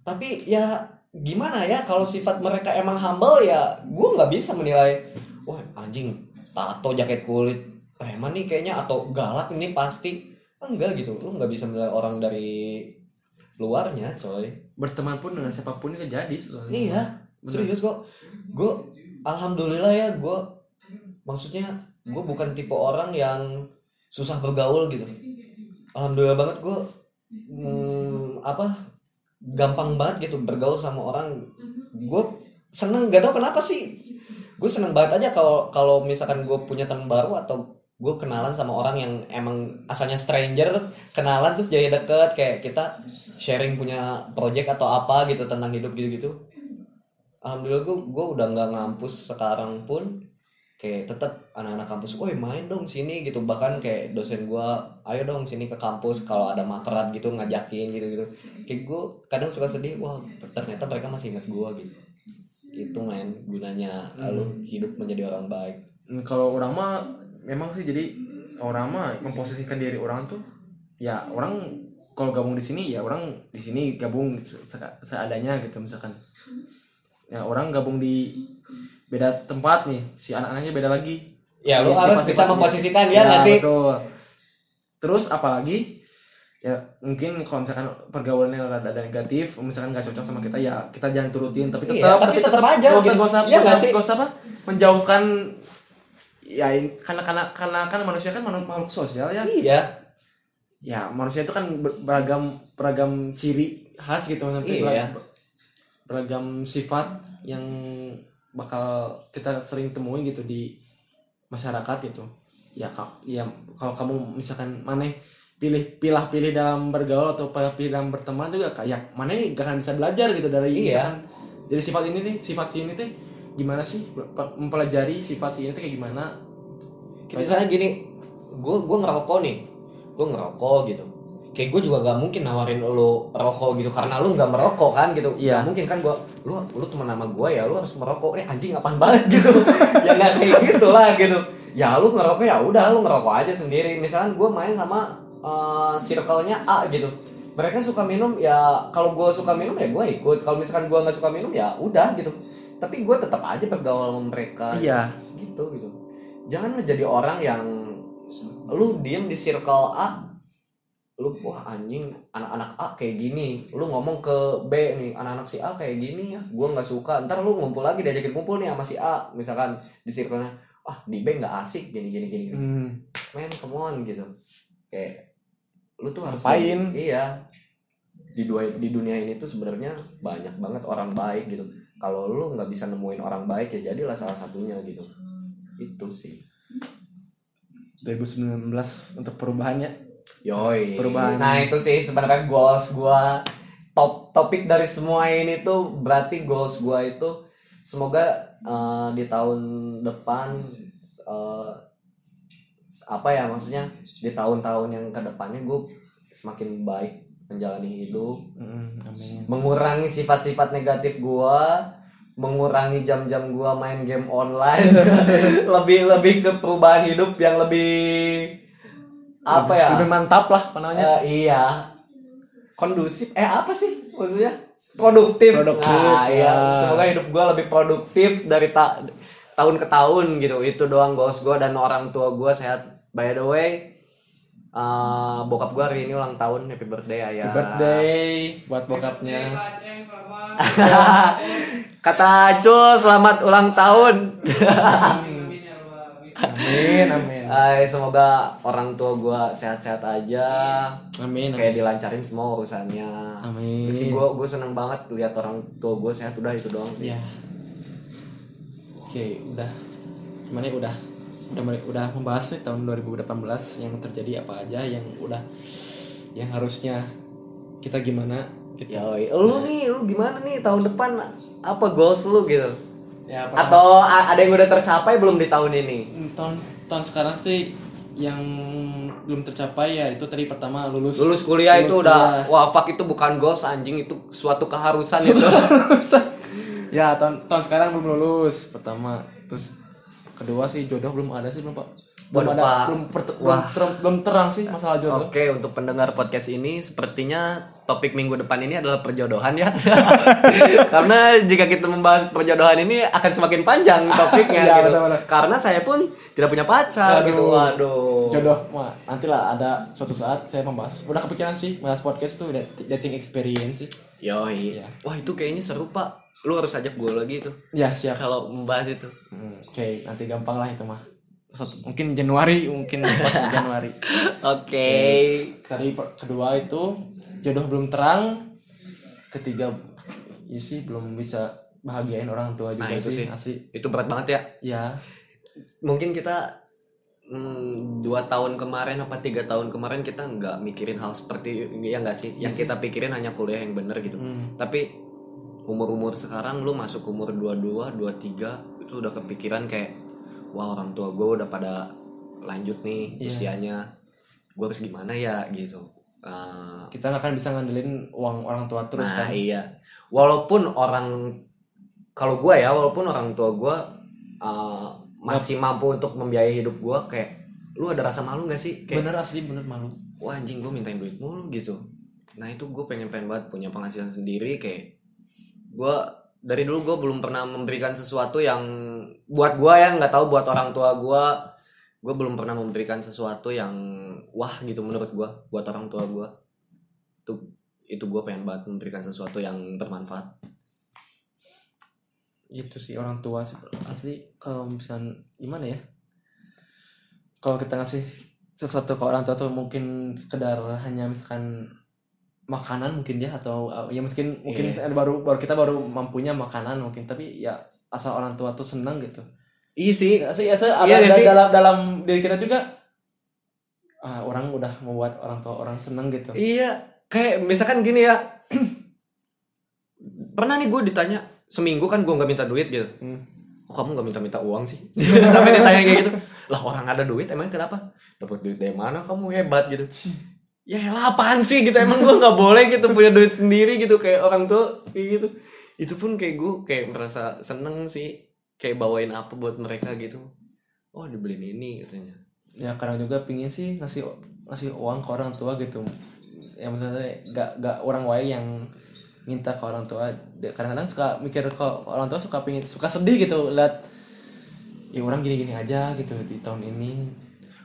Tapi ya gimana ya kalau sifat mereka emang humble ya gue nggak bisa menilai wah anjing tato jaket kulit preman nih kayaknya atau galak ini pasti. Enggak gitu lu nggak bisa menilai orang dari luarnya coy. Berteman pun dengan siapa pun itu jadi sebetulnya. iya serius kok. Gue alhamdulillah ya gue maksudnya gue bukan tipe orang yang susah bergaul gitu. Alhamdulillah banget gue hmm, apa gampang banget gitu bergaul sama orang. Gue seneng gak tau kenapa sih. Gue seneng banget aja kalau kalau misalkan gue punya teman baru atau gue kenalan sama orang yang emang asalnya stranger kenalan terus jadi deket kayak kita sharing punya project atau apa gitu tentang hidup gitu gitu alhamdulillah gue gue udah nggak ngampus sekarang pun kayak tetap anak-anak kampus, woi main dong sini gitu bahkan kayak dosen gue, ayo dong sini ke kampus kalau ada makerat gitu ngajakin gitu gitu, kayak gue kadang suka sedih, wah ternyata mereka masih ingat gue gitu, itu main gunanya lalu hidup menjadi orang baik. Hmm, Kalau orang mah memang sih jadi orang mah memposisikan diri orang tuh ya orang kalau gabung di sini ya orang di sini gabung se- seadanya gitu misalkan. Ya orang gabung di beda tempat nih, si anak-anaknya beda lagi. Ya lu harus bisa memposisikan ya nggak sih? Betul. Terus apalagi ya mungkin kalau misalkan pergaulannya rada ada negatif, misalkan nggak cocok sama kita ya kita jangan turutin, tapi Iya, tetap tapi tetap aja, nggak usah gitu. usah Iya nggak nggak usah sih? nggak usah apa menjauhkan ya karena karena karena kan manusia kan makhluk sosial ya Iya, ya manusia itu kan ber- beragam beragam ciri khas gitu maksudnya Iya. beragam, beragam sifat yang bakal kita sering temui gitu di masyarakat gitu ya ka- ya kalau kamu misalkan maneh pilih pilah pilih dalam bergaul atau pilih pilih dalam berteman juga kayak maneh gak akan bisa belajar gitu dari Iya. misalkan dari sifat ini nih sifat si ini teh gimana sih Pe- mempelajari sifat si ini teh kayak gimana misalnya gini, gue gue ngerokok nih, gue ngerokok gitu. Kayak gue juga gak mungkin nawarin lu rokok gitu karena lu nggak merokok kan gitu. Iya. Gak mungkin kan gue, lu lu teman sama gue ya, lu harus merokok. Eh anjing apaan banget *laughs* gitu. ya nggak kayak gitu lah gitu. Ya lu ngerokok ya udah lu ngerokok aja sendiri. Misalkan gue main sama eh, circle-nya A gitu. Mereka suka minum ya kalau gue suka minum ya gue ikut. Kalau misalkan gue nggak suka minum ya udah gitu. Tapi gue tetap aja bergaul sama mereka iya gitu gitu jangan jadi orang yang lu diem di circle A lu wah anjing anak-anak A kayak gini. Lu ngomong ke B nih anak-anak si A kayak gini ya gua nggak suka. Ntar lu ngumpul lagi diajakin kumpul nih sama si A misalkan di circle-nya ah di B nggak asik gini gini gini hmm. man come on gitu. Kayak lu tuh harus Ngapain? iya. Di dua di dunia ini tuh sebenarnya banyak banget orang baik gitu. Kalau lu nggak bisa nemuin orang baik ya jadilah salah satunya gitu. Itu sih. 2019 untuk perubahannya yoi. Perubahan. nah itu sih sebenarnya goals gua. Top topik dari semua ini tuh berarti goals gua itu semoga eh, di tahun depan eh, apa ya maksudnya? Di tahun-tahun yang ke depannya gue semakin baik menjalani hidup. Hmm, amin. Mengurangi sifat-sifat negatif gua mengurangi jam-jam gua main game online. *laughs* *laughs* Lebih lebih ke perubahan hidup yang lebih apa ya lebih mantap lah apa namanya Eh, iya kondusif eh apa sih maksudnya produktif. Produktif, Nah, ya. ya. Semoga hidup gue lebih produktif dari ta- tahun ke tahun gitu. Itu doang goals gue dan orang tua gue sehat. By the way, uh, bokap gue hari ini ulang tahun. Happy birthday ayah. Happy birthday buat bokapnya. *laughs* Kata Acul selamat ulang tahun. *laughs* Amin *laughs* amin Ay, semoga orang tua gue sehat-sehat aja. amin Kayak dilancarin semua urusannya. Amin. Terus gue gue seneng banget lihat orang tua gue sehat udah itu doang sih. ya oke udah gimana ya udah udah udah membahas nih tahun 2018 yang terjadi apa aja yang udah yang harusnya kita gimana gitu Yoi, lu nih, lu gimana nih tahun depan apa goals lu gitu? Ya Atau ada yang udah tercapai belum di tahun ini? tahun tahun sekarang sih yang belum tercapai ya itu tadi pertama lulus Lulus kuliah itu Lulus udah kuliah. wah fuck itu bukan goals anjing itu suatu keharusan itu. *laughs* ya tahun tahun sekarang belum lulus pertama terus kedua sih jodoh belum ada sih belum pak belum ada Pak. belum per- belum, ter- belum terang sih masalah jodoh Oke, untuk pendengar podcast ini sepertinya topik minggu depan ini adalah perjodohan ya. *laughs* Karena jika kita membahas perjodohan ini akan semakin panjang topiknya *laughs* Iya, gitu. Karena saya pun tidak punya pacar Aduh. gitu. Waduh. jodoh mah nantilah ada suatu saat saya membahas udah kepikiran sih bahas podcast tuh dat- dating experience sih Yoi. Iya. Wah, itu kayaknya seru, Pak. Lu harus ajak gue lagi tuh. ya siap Kalau membahas itu. Hmm, oke nanti gampang lah itu mah mungkin Januari mungkin pas Januari. *laughs* Oke. tadi per- kedua itu jodoh belum terang. Ketiga ya sih belum bisa bahagiain orang tua juga Nah, itu sih asli Itu berat banget ya. ya. Mungkin kita hmm, dua tahun kemarin apa tiga tahun kemarin kita nggak mikirin hal seperti ya nggak sih? Yang kita pikirin hanya kuliah yang bener gitu. Hmm. tapi umur-umur sekarang lu masuk umur 22, 23 itu udah kepikiran kayak wah orang tua gue udah pada lanjut nih Iya. usianya. Gue harus gimana ya gitu. Eh, kita nggak akan bisa ngandelin uang orang tua terus nah kan? iya. Walaupun orang kalau gue ya walaupun orang tua gue uh, masih mampu untuk membiayai hidup gue kayak lu ada rasa malu gak sih? Kayak bener asli bener malu. Wah anjing gue mintain duit mulu gitu. Nah itu gue pengen pengen banget punya penghasilan sendiri kayak gue dari dulu gue belum pernah memberikan sesuatu yang buat gue ya nggak tahu buat orang tua gue gue belum pernah memberikan sesuatu yang wah gitu menurut gue buat orang tua gue itu itu gue pengen banget memberikan sesuatu yang bermanfaat. Itu sih orang tua sih. Asli kalau misalnya gimana ya? Kalau kita ngasih sesuatu ke orang tua tuh mungkin sekedar hanya misalkan makanan mungkin ya atau ya mungkin mungkin misalkan baru baru kita baru mampunya makanan mungkin tapi ya asal orang tua tuh senang gitu. Iya sih ya sih ya sih, ada, Iya ada sih? dalam dalam diri kita juga ah, orang udah membuat orang tua orang senang gitu. Iya kayak misalkan gini ya. *clears throat* Pernah nih gue ditanya seminggu kan gue nggak minta duit gitu. Hmm. kok kamu nggak minta-minta uang sih? *laughs* Sampai ditanya kayak gitu. Lah orang ada duit emang kenapa? Dapat duit dari mana? Kamu hebat gitu. Ya elah apaan sih gitu? Emang gue nggak boleh gitu punya duit sendiri gitu kayak orang tua kayak gitu itu pun kayak gue kayak merasa seneng sih kayak bawain apa buat mereka gitu. Oh dibeliin ini katanya. Ya kadang juga pingin sih ngasih ngasih uang ke orang tua gitu. Yang misalnya gak gak orang wae yang minta ke orang tua. Kadang-kadang suka mikir ke orang tua suka pingin suka sedih gitu lihat ya orang gini-gini aja gitu di tahun ini.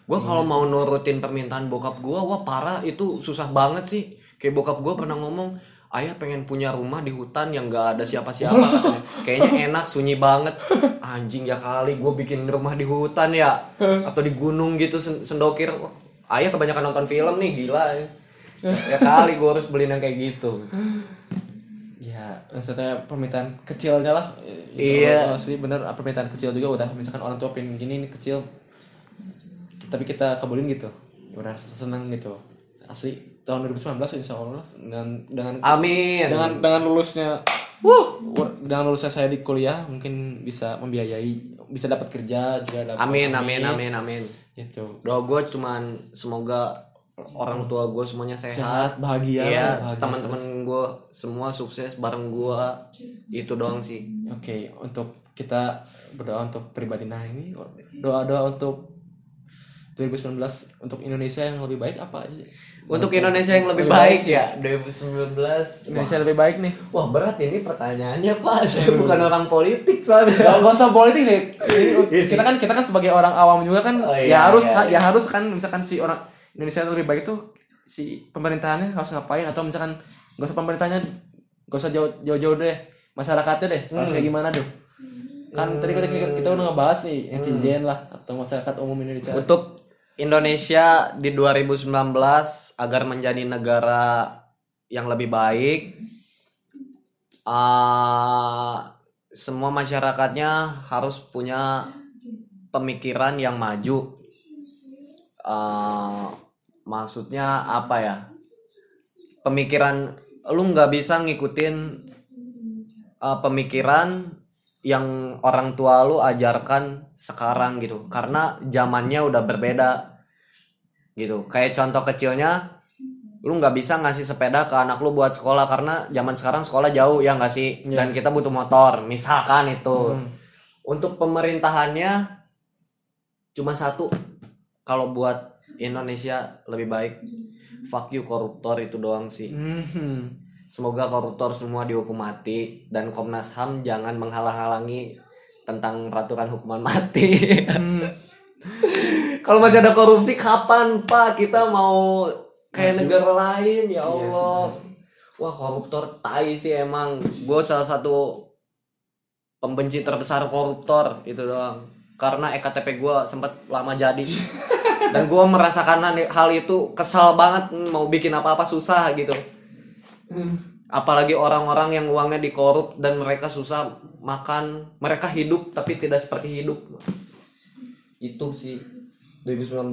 Gue kalau mau nurutin permintaan bokap gue wah parah. Itu susah banget sih. Kayak bokap gue pernah ngomong ayah pengen punya rumah di hutan yang gak ada siapa-siapa *laughs* kayaknya enak sunyi banget. Anjing ya kali gue bikin rumah di hutan ya. *laughs* Atau di gunung gitu sen- sendokir. Ayah kebanyakan nonton film nih gila. Ya, ya kali gue harus beliin yang kayak gitu. Ya. Maksudnya permintaan kecilnya lah. Iya. Asli bener permintaan kecil juga udah. Misalkan orang tua pengen gini ini kecil. Tapi kita kabulin gitu. Ya udah seneng gitu. Asli tahun 2019 insya Allah dengan dengan amin. dengan dengan lulusnya Wuh, dengan lulusnya saya di kuliah mungkin bisa membiayai bisa dapat kerja juga dapat amin amin amin amin. Gitu. Doa gue cuman semoga orang tua gue semuanya sehat. Sehat bahagia bahagia teman-teman gue semua sukses bareng gue itu doang sih. Oke, untuk kita berdoa untuk pribadi. Nah ini doa-doa untuk 2019 untuk Indonesia yang lebih baik apa aja Untuk Indonesia yang lebih baik baik. ya. 2019. Indonesia lebih baik nih. Wah berat ini pertanyaannya pak. Saya bukan orang politik soalnya. Gak, usah politik deh. Ini- kita kan kita kan sebagai orang awam juga kan Oh, ya iya, harus iya, ya harus kan misalkan si orang Indonesia lebih baik itu si pemerintahannya harus ngapain? Atau misalkan gak usah pemerintahnya gak usah jauh jauh, jauh deh masyarakatnya deh harus Hmm. kayak gimana tuh kan tadi kita, kita, udah ngebahas nih netizen lah atau masyarakat umum Indonesia. Untuk Indonesia di 2019 agar menjadi negara yang lebih baik, uh, semua masyarakatnya harus punya pemikiran yang maju. Uh, maksudnya apa ya? Pemikiran lu nggak bisa ngikutin uh, pemikiran yang orang tua lu ajarkan sekarang gitu. Karena zamannya udah berbeda gitu. Kayak contoh kecilnya lu nggak bisa ngasih sepeda ke anak lu buat sekolah karena zaman sekarang sekolah jauh ya nggak sih? Dan kita butuh motor misalkan itu. Untuk pemerintahannya cuma satu. Kalau buat Indonesia lebih baik fuck you koruptor itu doang sih. Hmm. Semoga koruptor semua dihukum mati dan Komnas HAM jangan menghalang-halangi tentang peraturan hukuman *laughs* mati. Kalau masih ada korupsi kapan Pak kita mau kayak negara lain ya Allah. Wah koruptor tai sih emang. Gue salah satu pembenci terbesar koruptor itu doang. Karena ektp gue sempat lama jadi *laughs* dan gue merasakan hal itu kesal banget mau bikin apa-apa susah gitu apalagi orang-orang yang uangnya dikorup dan mereka susah makan mereka hidup tapi tidak seperti hidup itu sih 2019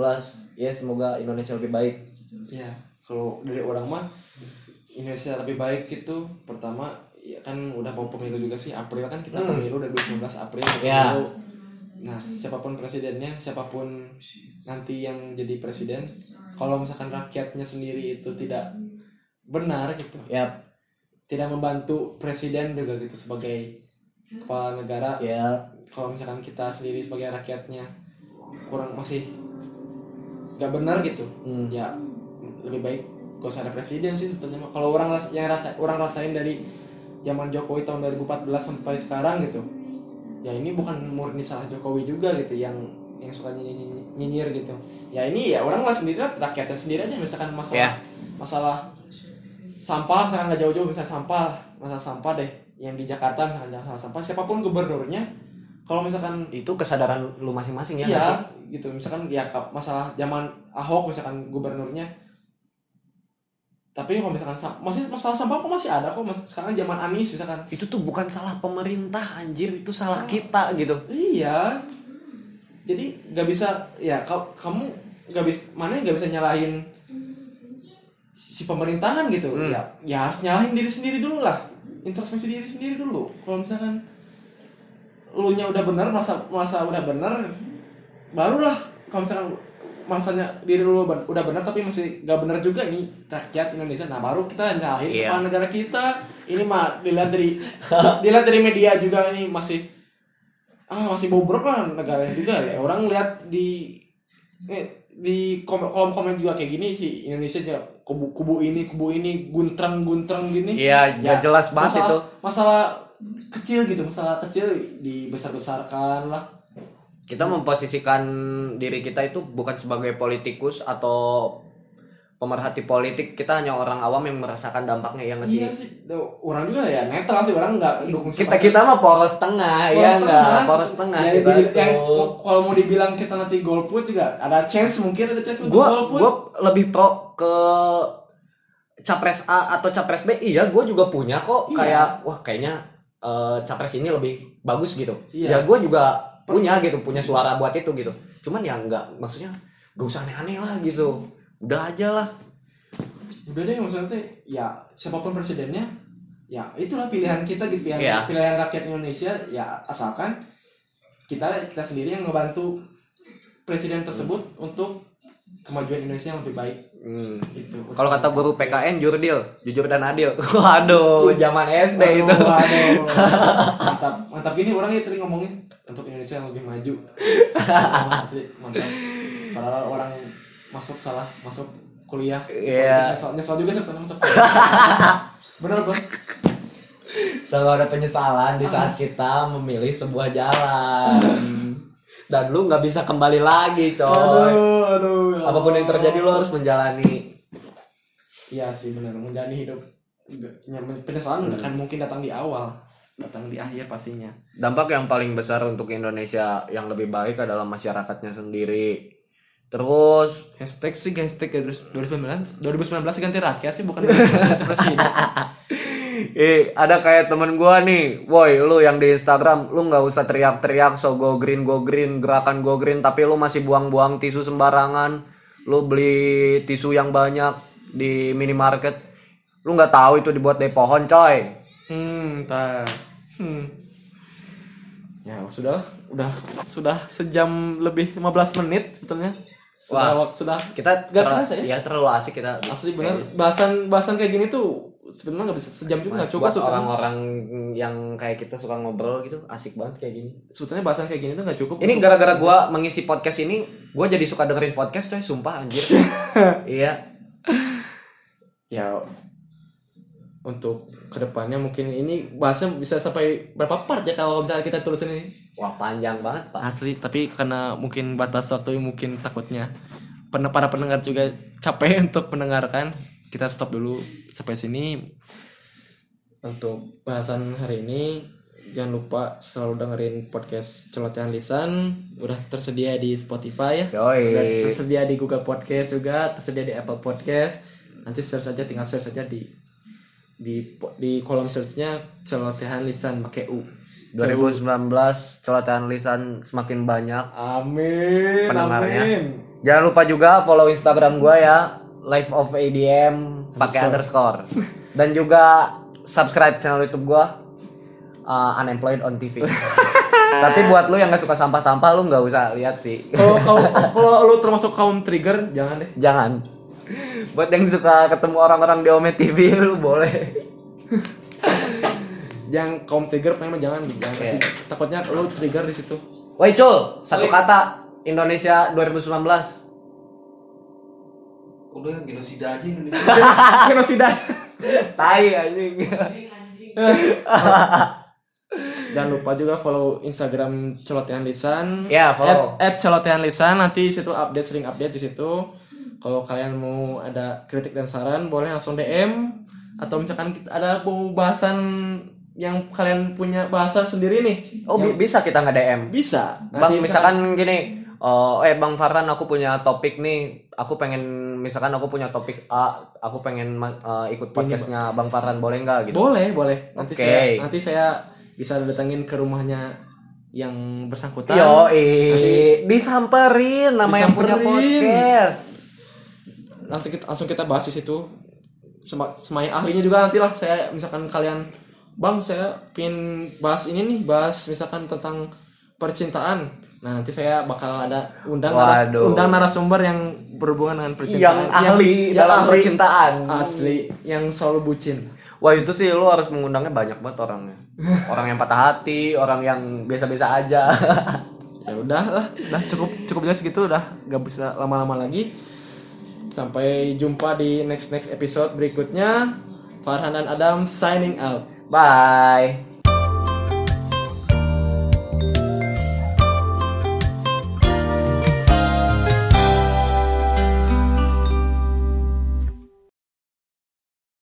ya semoga Indonesia lebih baik ya kalau dari orang mah Indonesia lebih baik itu pertama ya kan udah mau pemilu juga sih April kan kita pemilu dari 2019 April Hmm. Ya. pemilu. nah siapa pun presidennya siapa pun nanti yang jadi presiden kalau misalkan rakyatnya sendiri itu tidak benar gitu. Ya. Tidak membantu presiden juga gitu sebagai kepala negara. Ya. Kalau misalkan kita sendiri sebagai rakyatnya kurang masih nggak benar gitu Hmm. ya lebih baik gak usah ada presiden sih sebetulnya kalau orang yang rasa orang rasain dari zaman Jokowi tahun 2014 sampai sekarang gitu ya ini bukan murni salah Jokowi juga gitu yang yang suka nyinyir, nyinyir gitu. Ya ini ya orang lah sendiri lah rakyatnya sendiri aja misalkan masalah Ya. masalah sampah misalkan nggak jauh-jauh misalnya sampah masalah sampah deh yang di Jakarta misalkan masalah sampah siapa pun gubernurnya kalau misalkan itu kesadaran lu masing-masing ya nggak sih? iya gitu. Misalkan ya masalah zaman Ahok misalkan gubernurnya. Tapi kalau misalkan sa- masih masalah sampah kok masih ada kok sekarang zaman Anies misalkan. Itu tuh bukan salah pemerintah anjir itu salah kita gitu. Iya. Jadi nggak bisa ya ka- kamu nggak bisa mana nggak bisa nyalahin si pemerintahan gitu. Hmm. ya ya harus nyalahin diri sendiri dulu lah. Introspeksi diri sendiri dulu. Kalau misalkan lu nya udah benar masa masa udah benar barulah kalau misalkan masanya diri lu udah benar tapi masih gak benar juga nih rakyat Indonesia nah baru kita nyalahin Iya. kepala negara kita. Ini mah dilihat dari *laughs* dilihat dari media juga ini masih ah masih bobrok lah negaranya juga ya. Orang lihat di eh, di kolom komen juga kayak gini sih Indonesia aja kubu kubu ini kubu ini guntreng guntreng gini. Iya nggak jelas banget masalah, itu. masalah kecil gitu masalah kecil dibesar besarkan lah. Kita memposisikan diri kita itu bukan sebagai politikus atau pemerhati politik kita hanya orang awam yang merasakan dampaknya ya nggak sih? Iya sih. Orang juga ya netral sih orang nggak dukung kita kita mah poros tengah ya nggak? poros tengah ya, kita yang, kalau mau dibilang kita nanti golput juga ada chance mungkin ada chance untuk gue golput. gue lebih pro ke capres A atau capres B iya gue juga punya kok. Iya. kayak wah kayaknya eh, capres ini lebih bagus gitu. Iya. ya gue juga punya gitu punya suara buat itu gitu. Cuman ya nggak maksudnya gak usah aneh-aneh lah gitu udah aja lah. Udah deh maksudnya teh, ya siapa pun presidennya ya itulah pilihan kita gitu pilihan Iya. pilihan rakyat Indonesia ya asalkan kita kita sendiri yang ngebantu presiden tersebut untuk kemajuan Indonesia yang lebih baik. Hmm. gitu. Kalau kata guru PKN jurdil jujur dan adil. *laughs* Waduh zaman SD itu. Aduh, aduh. *laughs* mantap. Mantap ini orang ya tadi ngomongin untuk Indonesia yang lebih maju. *laughs* Mantap sih mantap. Padahal orang masuk salah masuk kuliah Iya. nyesel, nyesel juga sebetulnya *laughs* masuk bener bro Selalu ada penyesalan di saat kita memilih sebuah jalan. Dan lu nggak bisa kembali lagi, coy. aduh aduh ya Apa pun yang terjadi lu harus menjalani. iya sih bener menjalani hidup penyesalan nggak akan mungkin datang di awal datang di akhir pastinya Dampak yang paling besar untuk Indonesia yang lebih baik adalah masyarakatnya sendiri. Terus hashtag sih hashtag 2019 2019 ganti rakyat sih bukan presiden. *laughs* Eh, ada kayak temen gua nih, woi lu yang di Instagram, lu nggak usah teriak-teriak so go green go green, gerakan go green, tapi lu masih buang-buang tisu sembarangan, lu beli tisu yang banyak di minimarket, lu nggak tahu itu dibuat dari pohon, coy. Hmm, tar. Hmm. Ya, sudah udah sudah sejam lebih 15 menit sebetulnya. Sudah Wah. waktu sudah Kita Nggak ter- kerasa ya? Iya terlalu asik kita. asli bener bahasan bahasan kayak gini tuh sebenarnya nggak bisa sejam juga nggak cukup Buat orang-orang yang kayak kita suka ngobrol gitu, asik banget kayak gini. Sebetulnya bahasan kayak gini tuh nggak cukup. Ini gara-gara gua mengisi podcast ini, gua jadi suka dengerin podcast coy, sumpah anjir. *laughs* iya. ya untuk ke depannya mungkin ini bahasnya bisa sampai berapa part ya kalau misalnya kita tulisin ini? Wah, panjang banget, Pak. asli tapi karena mungkin batas waktu mungkin takutnya pen- para pendengar juga capek *laughs* untuk mendengarkan. Kita stop dulu sampai sini. Untuk bahasan hari ini jangan lupa selalu dengerin podcast celotehan lisan. Udah tersedia di Spotify ya. Udah tersedia di Google Podcast juga tersedia di Apple Podcast. Nanti search saja tinggal search saja di di di kolom searchnya celotehan lisan pakai U 2019 celotehan lisan semakin banyak. Amin. Pendengarnya. Amin. Jangan lupa juga follow Instagram gua ya, Life of ADM pakai underscore. *laughs* Dan juga subscribe channel YouTube gua uh, Unemployed on TV. *laughs* Tapi buat lu yang gak suka sampah-sampah lu nggak usah lihat sih. Kalau kalau *laughs* kalau lu termasuk kaum trigger jangan deh. Jangan. Buat yang suka ketemu orang-orang di Ome TV *laughs* lu boleh. Yang kaum trigger pengen jangan jangan kasih. Takutnya lu trigger di situ. Woi Cul, satu kata Indonesia 2019. Udah genosida aja Indonesia. *laughs* Genosida. Tai anjing. *laughs* Jangan lupa juga follow Instagram celotehan lisan. Ya, follow. At, at celotehan lisan nanti situ update sering update di situ. Kalau kalian mau ada kritik dan saran boleh langsung DM atau misalkan kita ada mau bahasan yang kalian punya bahasan sendiri nih. Oh bi- bisa kita nge DM. Bisa. Bang misalkan gini, oh, eh Bang Farhan aku punya topik nih, aku pengen misalkan aku punya topik A, aku pengen eh, ikut podcastnya Bang Farhan boleh nggak gitu? Boleh, boleh. Nanti Oke. saya nanti saya bisa datengin ke rumahnya yang bersangkutan. Yo, disamperin nama yang punya Disamperin. podcast. Nanti kita, langsung kita bahas di situ. Sema, semai ahlinya juga nantilah saya misalkan kalian Bang, saya pin bahas ini nih, bahas misalkan tentang percintaan. Nah, nanti saya bakal ada undang naras- undang narasumber yang berhubungan dengan Yang percintaan. ahli yang dalam ahli, percintaan. Asli, yang selalu bucin. Wah itu sih lu harus mengundangnya banyak banget orangnya. Orang yang patah hati, orang yang biasa-biasa aja. *laughs* ya udah lah udah cukup cukup jelas gitu udah gak bisa lama-lama lagi sampai jumpa di next next episode berikutnya Farhan dan Adam signing out Bye.